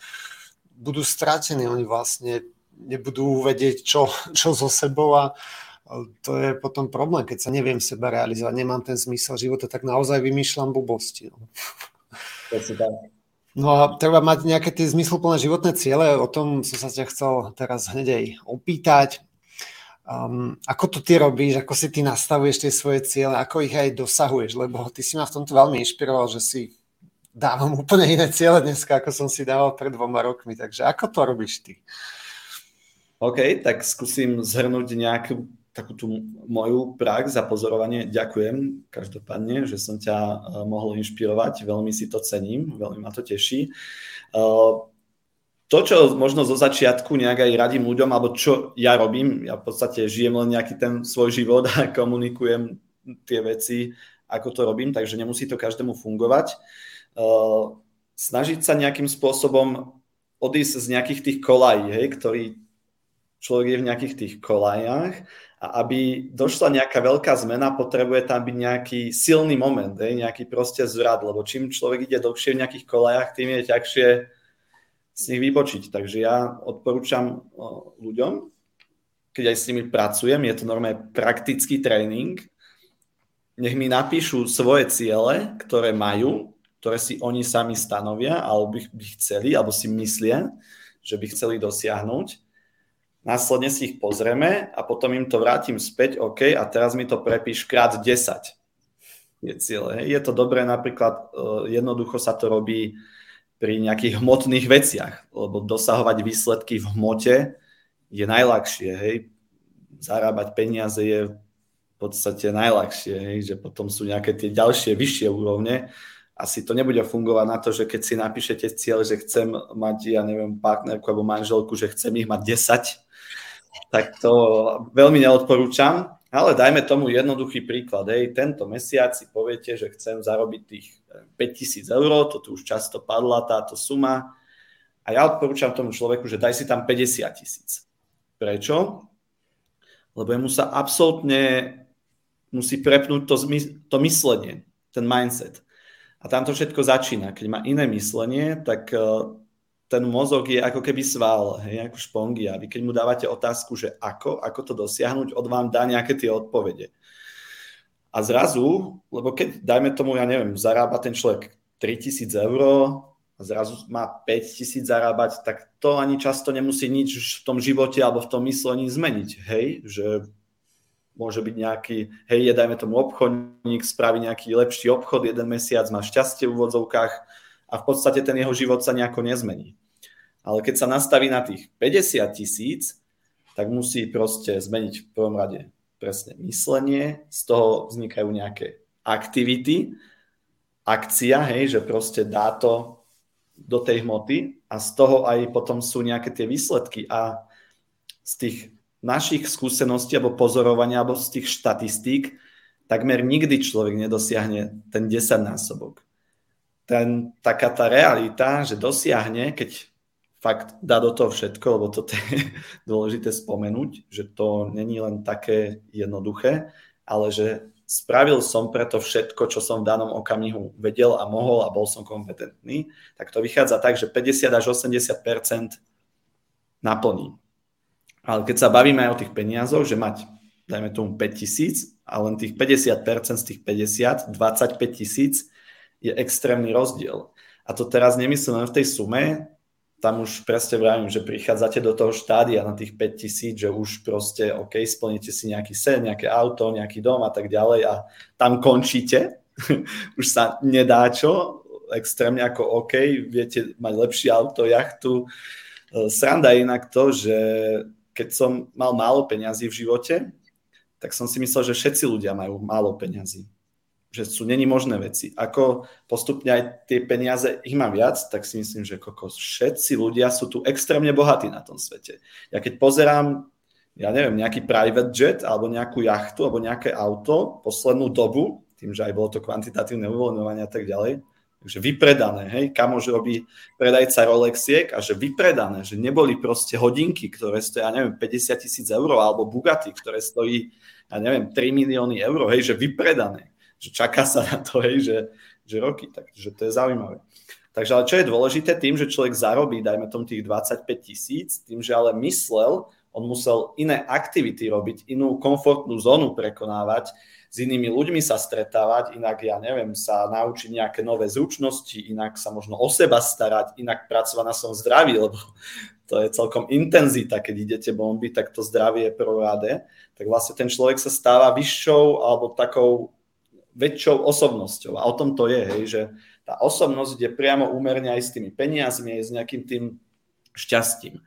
budú stratení. Oni vlastne nebudú vedieť, čo, čo so sebou a to je potom problém, keď sa neviem seba realizovať, nemám ten zmysel života, tak naozaj vymýšľam blbosti. No. No a treba mať nejaké tie zmysluplné životné ciele, o tom som sa ťa chcel teraz hneď aj opýtať. Um, ako to ty robíš, ako si ty nastavuješ tie svoje ciele, ako ich aj dosahuješ, lebo ty si ma v tomto veľmi inšpiroval, že si dávam úplne iné ciele dneska, ako som si dával pred dvoma rokmi, takže ako to robíš ty? OK, tak skúsim zhrnúť nejakú takú tú moju prax za pozorovanie. Ďakujem každopádne, že som ťa uh, mohol inšpirovať. Veľmi si to cením, veľmi ma to teší. Uh, to, čo možno zo začiatku nejak aj radím ľuďom, alebo čo ja robím, ja v podstate žijem len nejaký ten svoj život a komunikujem tie veci, ako to robím, takže nemusí to každému fungovať. Uh, snažiť sa nejakým spôsobom odísť z nejakých tých kolají, hej, ktorý človek je v nejakých tých kolajách a aby došla nejaká veľká zmena, potrebuje tam byť nejaký silný moment, hej, nejaký proste zrad, lebo čím človek ide dlhšie v nejakých kolajách, tým je ťažšie z nich vybočiť. Takže ja odporúčam ľuďom, keď aj s nimi pracujem, je to normálne praktický tréning, nech mi napíšu svoje ciele, ktoré majú, ktoré si oni sami stanovia, alebo by, by chceli, alebo si myslia, že by chceli dosiahnuť následne si ich pozrieme a potom im to vrátim späť, OK, a teraz mi to prepíš krát 10 je cieľe. Je to dobré, napríklad e, jednoducho sa to robí pri nejakých hmotných veciach, lebo dosahovať výsledky v hmote je najľahšie, hej. Zarábať peniaze je v podstate najľahšie, hej, že potom sú nejaké tie ďalšie vyššie úrovne. Asi to nebude fungovať na to, že keď si napíšete cieľ, že chcem mať, ja neviem, partnerku alebo manželku, že chcem ich mať 10, tak to veľmi neodporúčam. Ale dajme tomu jednoduchý príklad. Hej. Tento mesiac si poviete, že chcem zarobiť tých 5000 eur, to tu už často padla táto suma. A ja odporúčam tomu človeku, že daj si tam 50 tisíc. Prečo? Lebo mu sa absolútne musí prepnúť to, to myslenie, ten mindset. A tam to všetko začína. Keď má iné myslenie, tak eh, ten mozog je ako keby sval, hej, ako špongia. Vy keď mu dávate otázku, že ako, ako to dosiahnuť, on vám dá nejaké tie odpovede. A zrazu, lebo keď, dajme tomu, ja neviem, zarába ten človek 3000 eur a zrazu má 5000 zarábať, tak to ani často nemusí nič v tom živote alebo v tom myslení zmeniť, hej, že môže byť nejaký, hej, je dajme tomu obchodník, spraví nejaký lepší obchod, jeden mesiac má šťastie v úvodzovkách, a v podstate ten jeho život sa nejako nezmení. Ale keď sa nastaví na tých 50 tisíc, tak musí proste zmeniť v prvom rade presne myslenie, z toho vznikajú nejaké aktivity akcia, hej, že proste dá to do tej hmoty a z toho aj potom sú nejaké tie výsledky a z tých našich skúseností alebo pozorovania alebo z tých štatistík takmer nikdy človek nedosiahne ten 10 násobok. Ten, taká tá realita, že dosiahne, keď fakt dá do toho všetko, lebo to je dôležité spomenúť, že to není len také jednoduché, ale že spravil som preto všetko, čo som v danom okamihu vedel a mohol a bol som kompetentný, tak to vychádza tak, že 50 až 80% naplní. Ale keď sa bavíme aj o tých peniazoch, že mať, dajme tomu 5 tisíc a len tých 50% z tých 50, 25 tisíc je extrémny rozdiel. A to teraz nemyslím len v tej sume, tam už presne vravím, že prichádzate do toho štádia na tých 5 tisíc, že už proste, OK, splníte si nejaký sen, nejaké auto, nejaký dom a tak ďalej a tam končíte. už sa nedá čo, extrémne ako OK, viete mať lepšie auto, jachtu. E, sranda je inak to, že keď som mal málo peňazí v živote, tak som si myslel, že všetci ľudia majú málo peňazí. Že sú není možné veci. Ako postupne aj tie peniaze, ich mám viac, tak si myslím, že kokos, všetci ľudia sú tu extrémne bohatí na tom svete. Ja keď pozerám, ja neviem, nejaký private jet, alebo nejakú jachtu, alebo nejaké auto, poslednú dobu, tým, že aj bolo to kvantitatívne uvoľňovanie a tak ďalej, Takže vypredané, hej, kamož robí predajca Rolexiek a že vypredané, že neboli proste hodinky, ktoré stojí, ja neviem, 50 tisíc eur, alebo Bugatti, ktoré stojí, ja neviem, 3 milióny eur, hej, že vypredané. Že čaká sa na to, hej, že, že roky, takže to je zaujímavé. Takže ale čo je dôležité, tým, že človek zarobí, dajme tomu tých 25 tisíc, tým, že ale myslel, on musel iné aktivity robiť, inú komfortnú zónu prekonávať, s inými ľuďmi sa stretávať, inak ja neviem, sa naučiť nejaké nové zručnosti, inak sa možno o seba starať, inak pracovať na svojom zdraví, lebo to je celkom intenzita, keď idete bomby, tak to zdravie je prvoráde, tak vlastne ten človek sa stáva vyššou alebo takou väčšou osobnosťou. A o tom to je, hej, že tá osobnosť je priamo úmerne aj s tými peniazmi, aj s nejakým tým šťastím.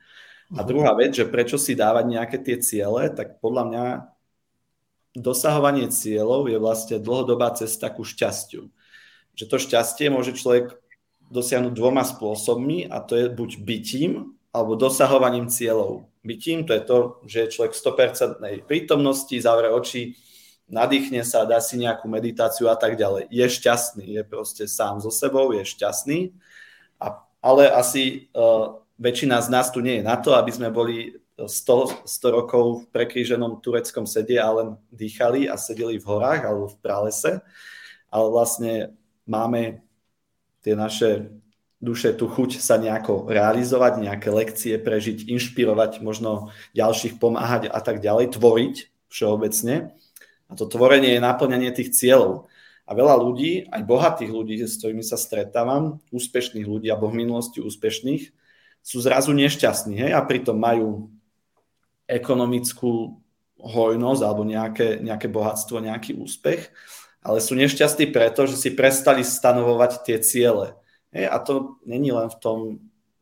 A mhm. druhá vec, že prečo si dávať nejaké tie ciele, tak podľa mňa dosahovanie cieľov je vlastne dlhodobá cesta ku šťastiu. Že to šťastie môže človek dosiahnuť dvoma spôsobmi a to je buď bytím alebo dosahovaním cieľov. Bytím to je to, že je človek v 100% prítomnosti, zavre oči, nadýchne sa, dá si nejakú meditáciu a tak ďalej. Je šťastný, je proste sám so sebou, je šťastný, a, ale asi uh, väčšina z nás tu nie je na to, aby sme boli 100, 100 rokov v prekríženom tureckom sede a len dýchali a sedeli v horách alebo v pralese, ale vlastne máme tie naše duše tú chuť sa nejako realizovať, nejaké lekcie prežiť, inšpirovať, možno ďalších pomáhať a tak ďalej, tvoriť všeobecne. A to tvorenie je naplňanie tých cieľov. A veľa ľudí, aj bohatých ľudí, s ktorými sa stretávam, úspešných ľudí alebo v minulosti úspešných, sú zrazu nešťastní hej? a pritom majú ekonomickú hojnosť alebo nejaké, nejaké bohatstvo, nejaký úspech, ale sú nešťastní preto, že si prestali stanovovať tie ciele. Hej, a to není len v tom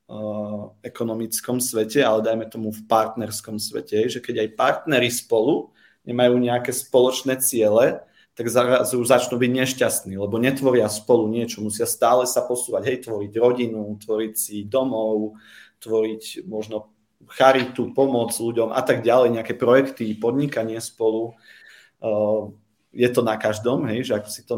uh, ekonomickom svete, ale dajme tomu v partnerskom svete, že keď aj partnery spolu nemajú nejaké spoločné ciele, tak zrazu začnú byť nešťastní, lebo netvoria spolu niečo, musia stále sa posúvať, hej, tvoriť rodinu, tvoriť si domov, tvoriť možno charitu, pomoc ľuďom a tak ďalej, nejaké projekty, podnikanie spolu. Uh, je to na každom, hej, že ako si to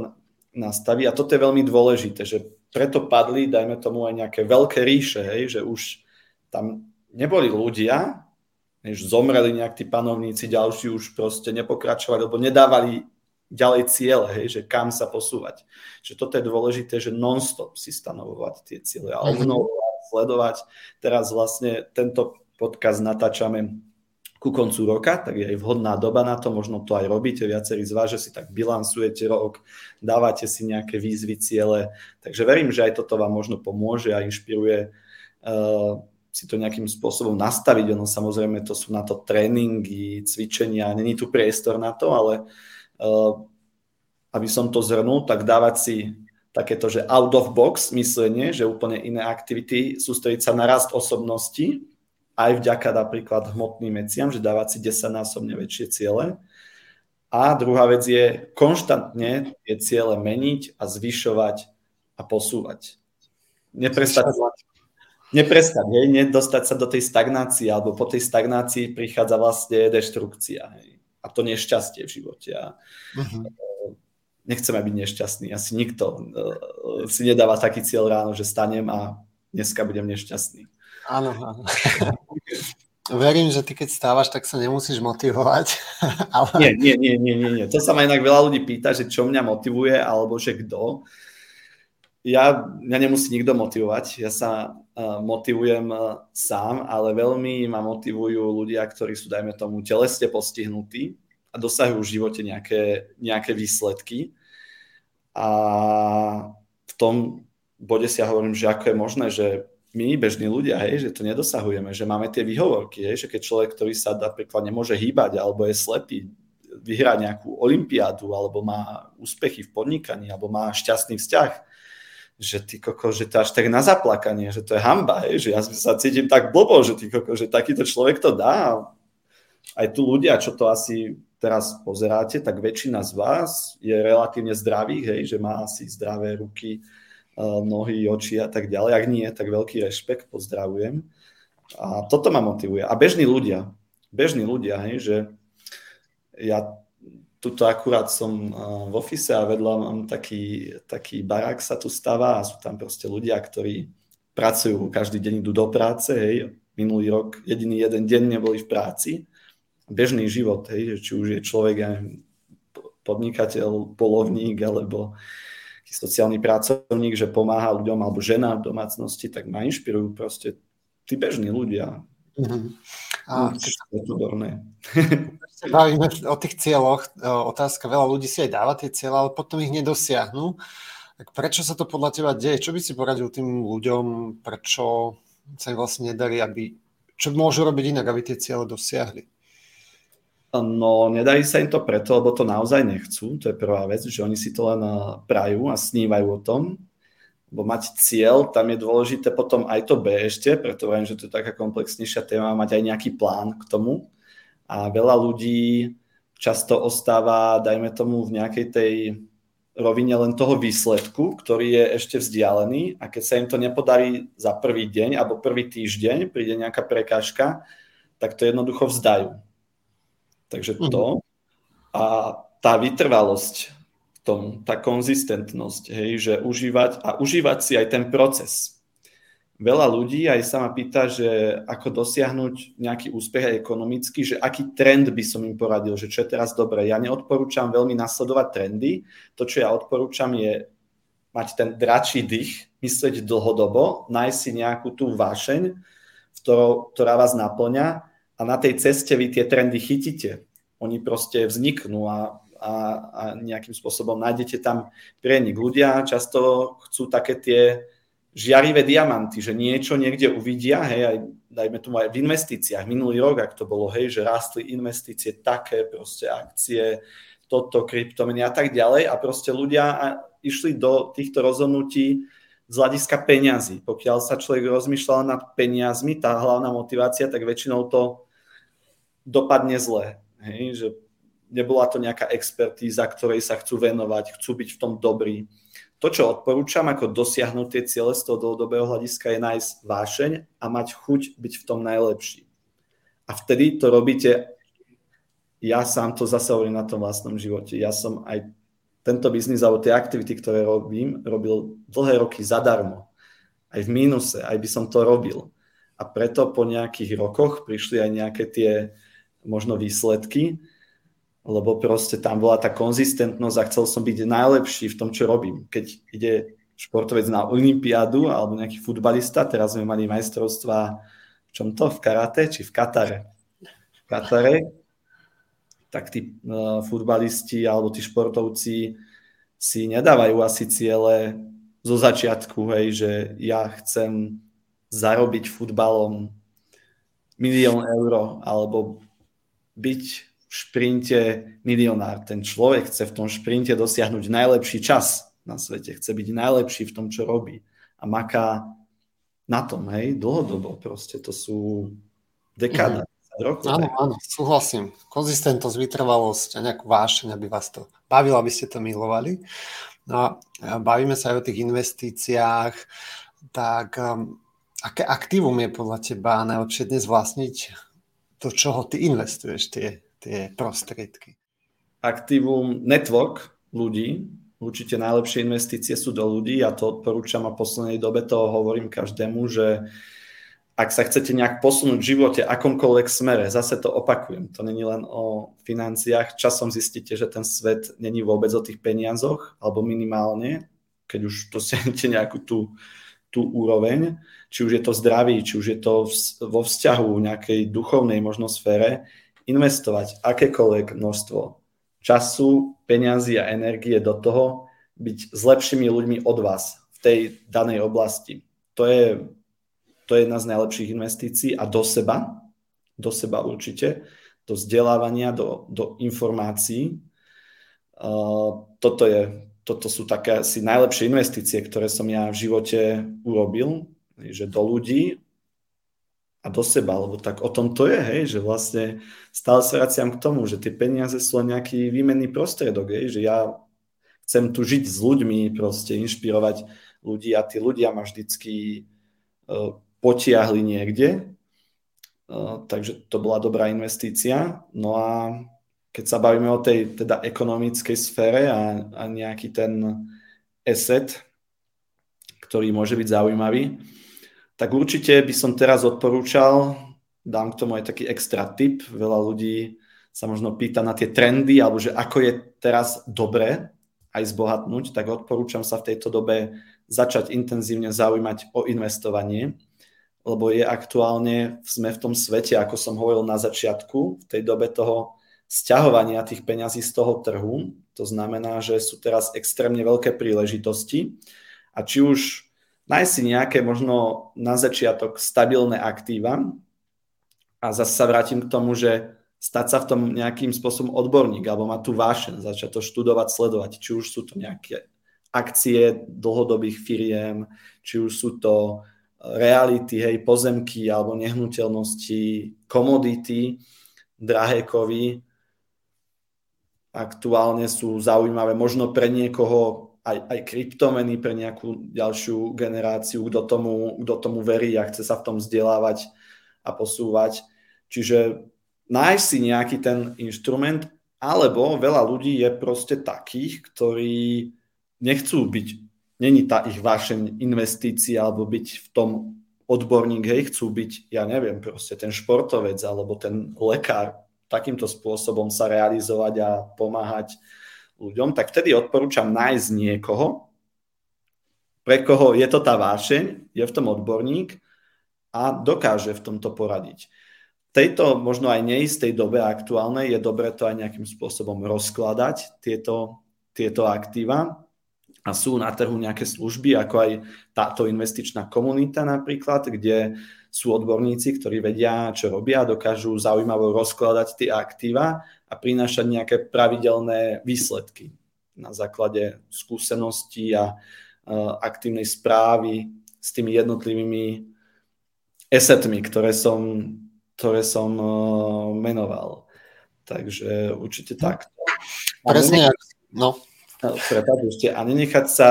nastaví. A toto je veľmi dôležité, že preto padli, dajme tomu, aj nejaké veľké ríše, hej, že už tam neboli ľudia, než zomreli nejak tí panovníci, ďalší už proste nepokračovali, lebo nedávali ďalej ciele, hej, že kam sa posúvať. Že toto je dôležité, že non-stop si stanovovať tie ciele a mhm. obnovovať, sledovať. Teraz vlastne tento podcast natáčame ku koncu roka, tak je aj vhodná doba na to, možno to aj robíte, viacerí z vás, že si tak bilansujete rok, dávate si nejaké výzvy, ciele, takže verím, že aj toto vám možno pomôže a inšpiruje uh, si to nejakým spôsobom nastaviť, ono samozrejme to sú na to tréningy, cvičenia, není tu priestor na to, ale uh, aby som to zhrnul, tak dávať si takéto, že out of box myslenie, že úplne iné aktivity, sústrediť sa na rast osobnosti, aj vďaka napríklad hmotným veciam, že dávať si 10 násobne väčšie ciele. A druhá vec je konštantne tie ciele meniť a zvyšovať a posúvať. Neprestať, neprestať hej, nedostať sa do tej stagnácie, alebo po tej stagnácii prichádza vlastne deštrukcia. Hej. A to nešťastie v živote. A uh-huh. Nechceme byť nešťastní. Asi nikto uh, si nedáva taký cieľ ráno, že stanem a dneska budem nešťastný. Áno, áno. Verím, že ty keď stávaš, tak sa nemusíš motivovať. Ale... Nie, nie, nie, nie, nie, nie. To sa ma inak veľa ľudí pýta, že čo mňa motivuje, alebo že kto. Ja, mňa nemusí nikto motivovať, ja sa uh, motivujem uh, sám, ale veľmi ma motivujú ľudia, ktorí sú, dajme tomu, telesne postihnutí a dosahujú v živote nejaké, nejaké výsledky. A v tom bode si ja hovorím, že ako je možné, že my, bežní ľudia, hej, že to nedosahujeme, že máme tie výhovorky, hej, že keď človek, ktorý sa napríklad nemôže hýbať alebo je slepý, vyhrá nejakú olimpiádu alebo má úspechy v podnikaní alebo má šťastný vzťah, že ty koko, že to až tak na zaplakanie, že to je hamba, hej, že ja sa cítim tak blbo, že ty koko, že takýto človek to dá. Aj tu ľudia, čo to asi teraz pozeráte, tak väčšina z vás je relatívne zdravých, hej, že má asi zdravé ruky, nohy, oči a tak ďalej. Ak nie, tak veľký rešpekt, pozdravujem. A toto ma motivuje. A bežní ľudia, bežní ľudia, hej, že ja tuto akurát som v ofise a vedľa mám taký, taký barák sa tu stáva a sú tam proste ľudia, ktorí pracujú, každý deň idú do práce, hej, minulý rok jediný jeden deň neboli v práci. Bežný život, hej, či už je človek aj podnikateľ, polovník alebo sociálny pracovník, že pomáha ľuďom alebo žena v domácnosti, tak ma inšpirujú proste tí bežní ľudia. Uh-huh. A keď sa bavíme o tých cieľoch, otázka, veľa ľudí si aj dáva tie cieľa, ale potom ich nedosiahnu. Tak prečo sa to podľa teba deje? Čo by si poradil tým ľuďom, prečo sa im vlastne nedarí, aby, čo môžu robiť inak, aby tie cieľe dosiahli? No, nedarí sa im to preto, lebo to naozaj nechcú. To je prvá vec, že oni si to len eh, prajú a snívajú o tom. Lebo mať cieľ, tam je dôležité potom aj to B ešte, preto viem, že to je taká komplexnejšia téma, mať aj nejaký plán k tomu. A veľa ľudí často ostáva, dajme tomu, v nejakej tej rovine len toho výsledku, ktorý je ešte vzdialený a keď sa im to nepodarí za prvý deň alebo prvý týždeň, príde nejaká prekážka, tak to jednoducho vzdajú Takže mhm. to a tá vytrvalosť tom, tá konzistentnosť, hej, že užívať a užívať si aj ten proces. Veľa ľudí aj sa ma pýta, že ako dosiahnuť nejaký úspech aj ekonomicky, že aký trend by som im poradil, že čo je teraz dobré. Ja neodporúčam veľmi nasledovať trendy. To, čo ja odporúčam, je mať ten dračí dých, myslieť dlhodobo, nájsť si nejakú tú vášeň, ktorá vás naplňa a na tej ceste vy tie trendy chytíte. Oni proste vzniknú a, a, a nejakým spôsobom nájdete tam prienik. Ľudia často chcú také tie žiarivé diamanty, že niečo niekde uvidia, hej, aj dajme tomu aj v investíciách. Minulý rok, ak to bolo, hej, že rástli investície také, proste akcie, toto, kryptomeny a tak ďalej a proste ľudia išli do týchto rozhodnutí z hľadiska peňazí. Pokiaľ sa človek rozmýšľal nad peniazmi, tá hlavná motivácia, tak väčšinou to dopadne zle. Hej, že nebola to nejaká expertíza, ktorej sa chcú venovať, chcú byť v tom dobrí. To, čo odporúčam, ako dosiahnuť tie ciele z toho dlhodobého hľadiska, je nájsť vášeň a mať chuť byť v tom najlepší. A vtedy to robíte, ja sám to zase hovorím na tom vlastnom živote. Ja som aj tento biznis alebo tie aktivity, ktoré robím, robil dlhé roky zadarmo. Aj v mínuse, aj by som to robil. A preto po nejakých rokoch prišli aj nejaké tie možno výsledky, lebo proste tam bola tá konzistentnosť a chcel som byť najlepší v tom, čo robím. Keď ide športovec na Olympiádu alebo nejaký futbalista, teraz sme mali majstrovstva v čom to, v karate či v Katare? V Katare, tak tí uh, futbalisti alebo tí športovci si nedávajú asi ciele zo začiatku, hej, že ja chcem zarobiť futbalom milión eur alebo byť šprinte milionár. Ten človek chce v tom šprinte dosiahnuť najlepší čas na svete, chce byť najlepší v tom, čo robí. A maká na tom, hej, dlhodobo proste, to sú dekáda, mm. rokov. Áno, áno, súhlasím. Konzistentnosť, vytrvalosť a nejakú vášeň, aby vás to bavilo, aby ste to milovali. No a bavíme sa aj o tých investíciách, tak um, aké aktívum je podľa teba najlepšie dnes vlastniť, do čoho ty investuješ tie, tie prostriedky? Aktívum network ľudí, určite najlepšie investície sú do ľudí. A to odporúčam a v poslednej dobe to hovorím každému, že ak sa chcete nejak posunúť v živote akomkoľvek smere, zase to opakujem, to není len o financiách, časom zistíte, že ten svet není vôbec o tých peniazoch, alebo minimálne, keď už dosiahnete nejakú tú, tú úroveň, či už je to zdraví, či už je to vo vzťahu v nejakej duchovnej možno sfére, investovať akékoľvek množstvo času, peňazí a energie do toho, byť s lepšími ľuďmi od vás v tej danej oblasti. To je, to je jedna z najlepších investícií a do seba, do seba určite, do vzdelávania, do, do informácií. Uh, toto, je, toto sú také asi najlepšie investície, ktoré som ja v živote urobil že do ľudí a do seba, lebo tak o tom to je, hej, že vlastne stále sa vraciam k tomu, že tie peniaze sú len nejaký výmenný prostredok, hej, že ja chcem tu žiť s ľuďmi, proste inšpirovať ľudí a tí ľudia ma vždycky uh, potiahli niekde, uh, takže to bola dobrá investícia. No a keď sa bavíme o tej teda ekonomickej sfére a, a nejaký ten asset, ktorý môže byť zaujímavý, tak určite by som teraz odporúčal, dám k tomu aj taký extra tip, veľa ľudí sa možno pýta na tie trendy, alebo že ako je teraz dobré aj zbohatnúť, tak odporúčam sa v tejto dobe začať intenzívne zaujímať o investovanie, lebo je aktuálne, sme v tom svete, ako som hovoril na začiatku, v tej dobe toho sťahovania tých peňazí z toho trhu. To znamená, že sú teraz extrémne veľké príležitosti a či už nájsť si nejaké možno na začiatok stabilné aktíva. A zase sa vrátim k tomu, že stať sa v tom nejakým spôsobom odborník alebo mať tú vášen, začať to študovať, sledovať, či už sú to nejaké akcie dlhodobých firiem, či už sú to reality, hej, pozemky alebo nehnuteľnosti, komodity, drahé kovy, aktuálne sú zaujímavé možno pre niekoho aj, aj kryptomeny pre nejakú ďalšiu generáciu, kto tomu, kto tomu verí a chce sa v tom vzdelávať a posúvať. Čiže nájsť si nejaký ten inštrument, alebo veľa ľudí je proste takých, ktorí nechcú byť, není tá ich vášeň investícia alebo byť v tom odborník, hej, chcú byť, ja neviem, proste ten športovec alebo ten lekár, takýmto spôsobom sa realizovať a pomáhať ľuďom, tak vtedy odporúčam nájsť niekoho, pre koho je to tá vášeň, je v tom odborník a dokáže v tomto poradiť. V tejto možno aj neistej dobe aktuálnej je dobre to aj nejakým spôsobom rozkladať, tieto, tieto aktíva a sú na trhu nejaké služby, ako aj táto investičná komunita napríklad, kde sú odborníci, ktorí vedia, čo robia, dokážu zaujímavo rozkladať tie aktíva a prinášať nejaké pravidelné výsledky na základe skúseností a aktívnej správy s tými jednotlivými esetmi, ktoré som, ktoré som uh, menoval. Takže určite tak. Presne, no. Prepačte, a nenechať sa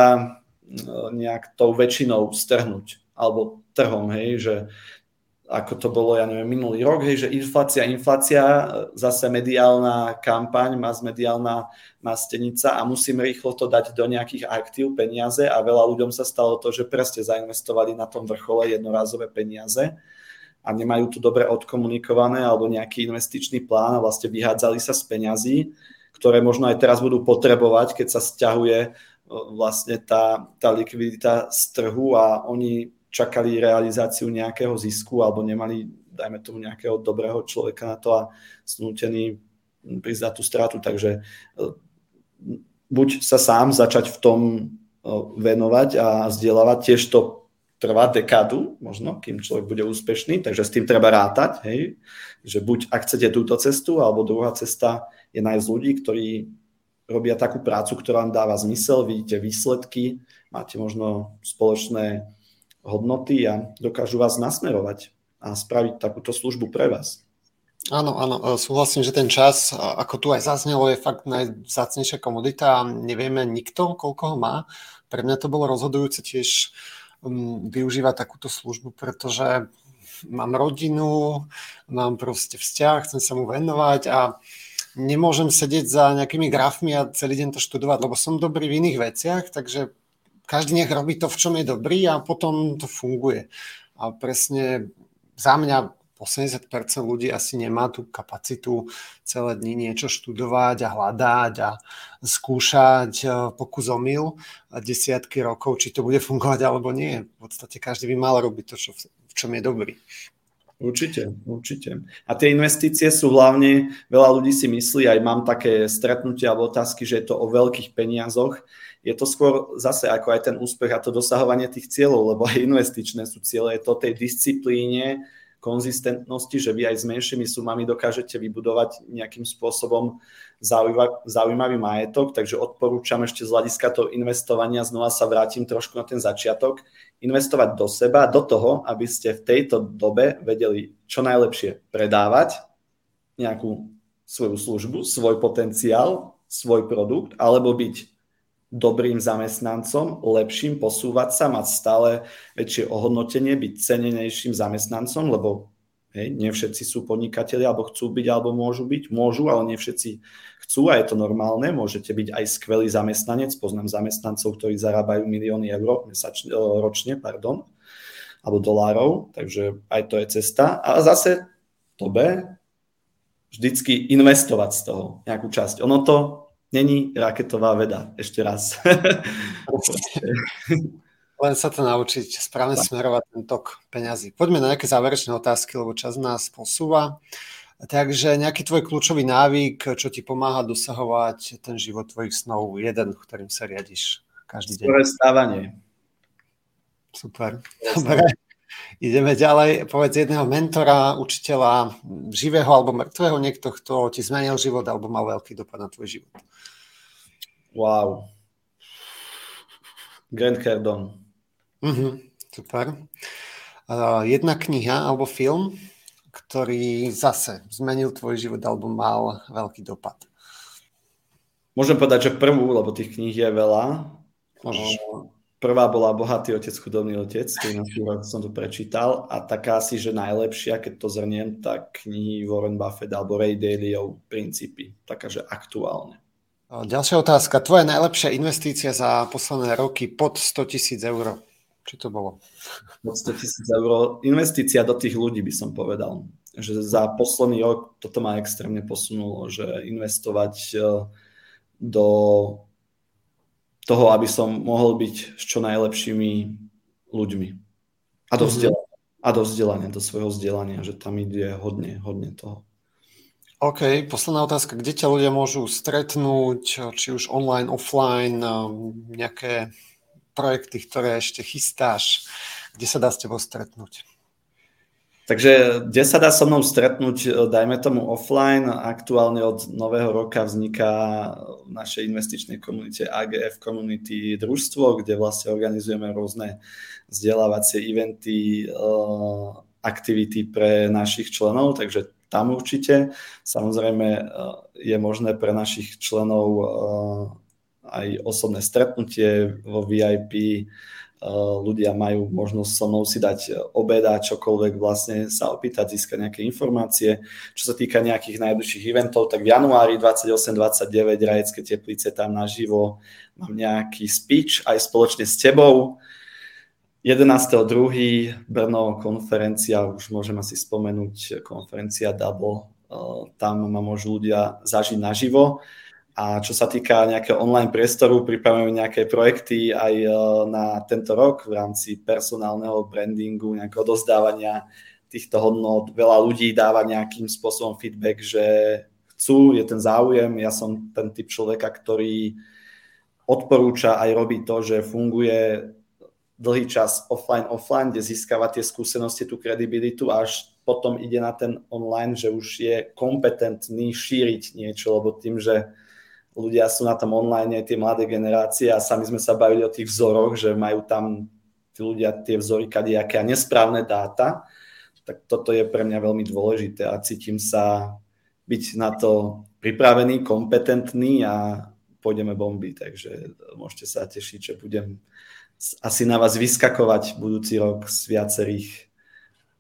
nejak tou väčšinou strhnúť, alebo trhom, hej, že ako to bolo, ja neviem, minulý rok, hej, že inflácia, inflácia, zase mediálna kampaň, mas mediálna mastenica a musím rýchlo to dať do nejakých aktív, peniaze a veľa ľuďom sa stalo to, že presne zainvestovali na tom vrchole jednorázové peniaze a nemajú tu dobre odkomunikované alebo nejaký investičný plán a vlastne vyhádzali sa z peňazí, ktoré možno aj teraz budú potrebovať, keď sa stiahuje vlastne tá, tá likvidita z trhu a oni čakali realizáciu nejakého zisku alebo nemali, dajme tomu, nejakého dobrého človeka na to a snútení prísť na tú stratu. Takže e, buď sa sám začať v tom e, venovať a vzdelávať, tiež to trvá dekádu, možno, kým človek bude úspešný, takže s tým treba rátať, hej, že buď ak chcete túto cestu, alebo druhá cesta je nájsť ľudí, ktorí robia takú prácu, ktorá vám dáva zmysel, vidíte výsledky, máte možno spoločné hodnoty a dokážu vás nasmerovať a spraviť takúto službu pre vás. Áno, áno, e, súhlasím, že ten čas, ako tu aj zaznelo, je fakt najzácnejšia komodita a nevieme nikto, koľko ho má. Pre mňa to bolo rozhodujúce tiež využívať takúto službu, pretože mám rodinu, mám proste vzťah, chcem sa mu venovať a nemôžem sedieť za nejakými grafmi a celý deň to študovať, lebo som dobrý v iných veciach, takže každý nech robí to, v čom je dobrý a potom to funguje. A presne za mňa 80% ľudí asi nemá tú kapacitu celé dni niečo študovať a hľadať a skúšať e, pokus omyl desiatky rokov, či to bude fungovať alebo nie. V podstate každý by mal robiť to, čo, v čom je dobrý. Určite, určite. A tie investície sú hlavne, veľa ľudí si myslí, aj mám také stretnutia alebo otázky, že je to o veľkých peniazoch. Je to skôr zase ako aj ten úspech a to dosahovanie tých cieľov, lebo aj investičné sú cieľe, je to tej disciplíne, konzistentnosti, že vy aj s menšími sumami dokážete vybudovať nejakým spôsobom zaujímavý majetok, takže odporúčam ešte z hľadiska toho investovania, znova sa vrátim trošku na ten začiatok, investovať do seba, do toho, aby ste v tejto dobe vedeli čo najlepšie predávať nejakú svoju službu, svoj potenciál, svoj produkt, alebo byť dobrým zamestnancom, lepším, posúvať sa, mať stále väčšie ohodnotenie, byť cenenejším zamestnancom, lebo hej, nie všetci sú podnikatelia, alebo chcú byť, alebo môžu byť. Môžu, ale nie všetci chcú a je to normálne. Môžete byť aj skvelý zamestnanec. Poznám zamestnancov, ktorí zarábajú milióny eur mesačne, ročne, pardon, alebo dolárov, takže aj to je cesta. A zase to B, vždycky investovať z toho nejakú časť. Ono to Není raketová veda, ešte raz. Len sa to naučiť správne tak. smerovať ten tok peňazí. Poďme na nejaké záverečné otázky, lebo čas nás posúva. Takže nejaký tvoj kľúčový návyk, čo ti pomáha dosahovať ten život tvojich snov, jeden, ktorým sa riadiš každý deň. Skore stávanie. Super. Dobre. Ideme ďalej. Povedz jedného mentora, učiteľa, živého alebo mŕtvého, niekto, kto ti zmenil život alebo mal veľký dopad na tvoj život. Wow. Grant Cardone. Uh-huh, super. Uh, jedna kniha alebo film, ktorý zase zmenil tvoj život alebo mal veľký dopad. Môžem povedať, že prvú, lebo tých kníh je veľa. Môžeš. Prvá bola Bohatý otec, chudobný otec, ktorý som to prečítal a taká si, že najlepšia, keď to zrniem, tak knihy Warren Buffett alebo Ray Dalio princípy, taká, že aktuálne. Ďalšia otázka. Tvoja najlepšia investícia za posledné roky pod 100 tisíc eur? Čo to bolo? Pod 100 tisíc eur. Investícia do tých ľudí by som povedal. Že za posledný rok toto ma extrémne posunulo, že investovať e, do toho, aby som mohol byť s čo najlepšími ľuďmi. A do mhm. vzdelania. A do vzdelania, do svojho vzdelania, že tam ide hodne, hodne toho. OK, posledná otázka. Kde ťa ľudia môžu stretnúť, či už online, offline, nejaké projekty, ktoré ešte chystáš, kde sa dá s tebou stretnúť? Takže kde sa dá so mnou stretnúť, dajme tomu offline. Aktuálne od nového roka vzniká v našej investičnej komunite AGF Community družstvo, kde vlastne organizujeme rôzne vzdelávacie eventy, aktivity pre našich členov, takže tam určite. Samozrejme eh, je možné pre našich členov eh, aj osobné stretnutie vo VIP. Eh, ľudia majú možnosť so mnou si dať obeda, čokoľvek vlastne sa opýtať, získať nejaké informácie. Čo sa týka nejakých najbližších eventov, tak v januári 28-29 Rajecké teplice tam naživo mám nejaký speech aj spoločne s tebou 11.2. Brno konferencia, už môžem asi spomenúť, konferencia Double, eh, tam ma môžu ľudia zažiť naživo. A čo sa týka nejakého online priestoru, pripravujeme nejaké projekty aj eh, na tento rok v rámci personálneho brandingu, nejakého dozdávania týchto hodnot. Veľa ľudí dáva nejakým spôsobom feedback, že chcú, je ten záujem. Ja som ten typ človeka, ktorý odporúča aj robí to, že funguje dlhý čas offline, offline, kde získava tie skúsenosti, tú kredibilitu až potom ide na ten online, že už je kompetentný šíriť niečo, lebo tým, že ľudia sú na tom online, tie mladé generácie a sami sme sa bavili o tých vzoroch, že majú tam tí ľudia tie vzory kadejaké a nesprávne dáta, tak toto je pre mňa veľmi dôležité a cítim sa byť na to pripravený, kompetentný a pôjdeme bomby, takže môžete sa tešiť, že budem asi na vás vyskakovať budúci rok z viacerých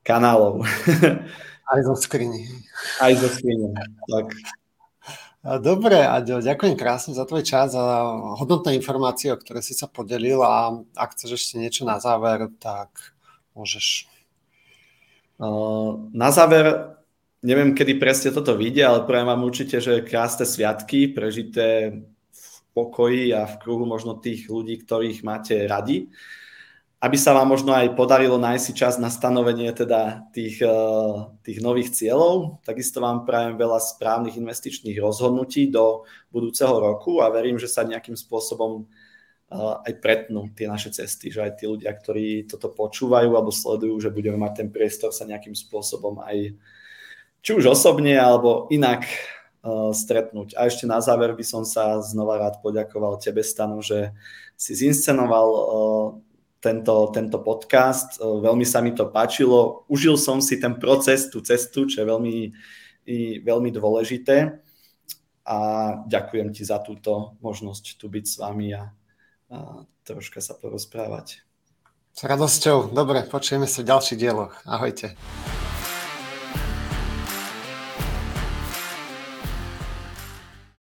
kanálov. Aj zo skrini. Aj zo skrini, tak. Dobre, Aďo, ďakujem krásne za tvoj čas a hodnotné informácie, o ktoré si sa podelil a ak chceš ešte niečo na záver, tak môžeš. Na záver, neviem, kedy presne toto vyjde, ale prajem vám určite, že krásne sviatky, prežité pokoji a v kruhu možno tých ľudí, ktorých máte radi aby sa vám možno aj podarilo nájsť si čas na stanovenie teda tých, eh, tých nových cieľov. Takisto vám prajem veľa správnych investičných rozhodnutí do budúceho roku a verím, že sa nejakým spôsobom eh, aj pretnú tie naše cesty, že aj tí ľudia, ktorí toto počúvajú alebo sledujú, že budeme mať ten priestor sa nejakým spôsobom aj či už osobne alebo inak stretnúť. A ešte na záver by som sa znova rád poďakoval tebe, Stano, že si zinscenoval uh, tento, tento podcast. E, veľmi sa mi to páčilo. Užil som si ten proces, tú cestu, čo je veľmi, veľmi dôležité. A ďakujem ti za túto možnosť tu byť s vami a, a troška sa porozprávať. S radosťou. Dobre, počujeme sa v ďalších dieloch. Ahojte.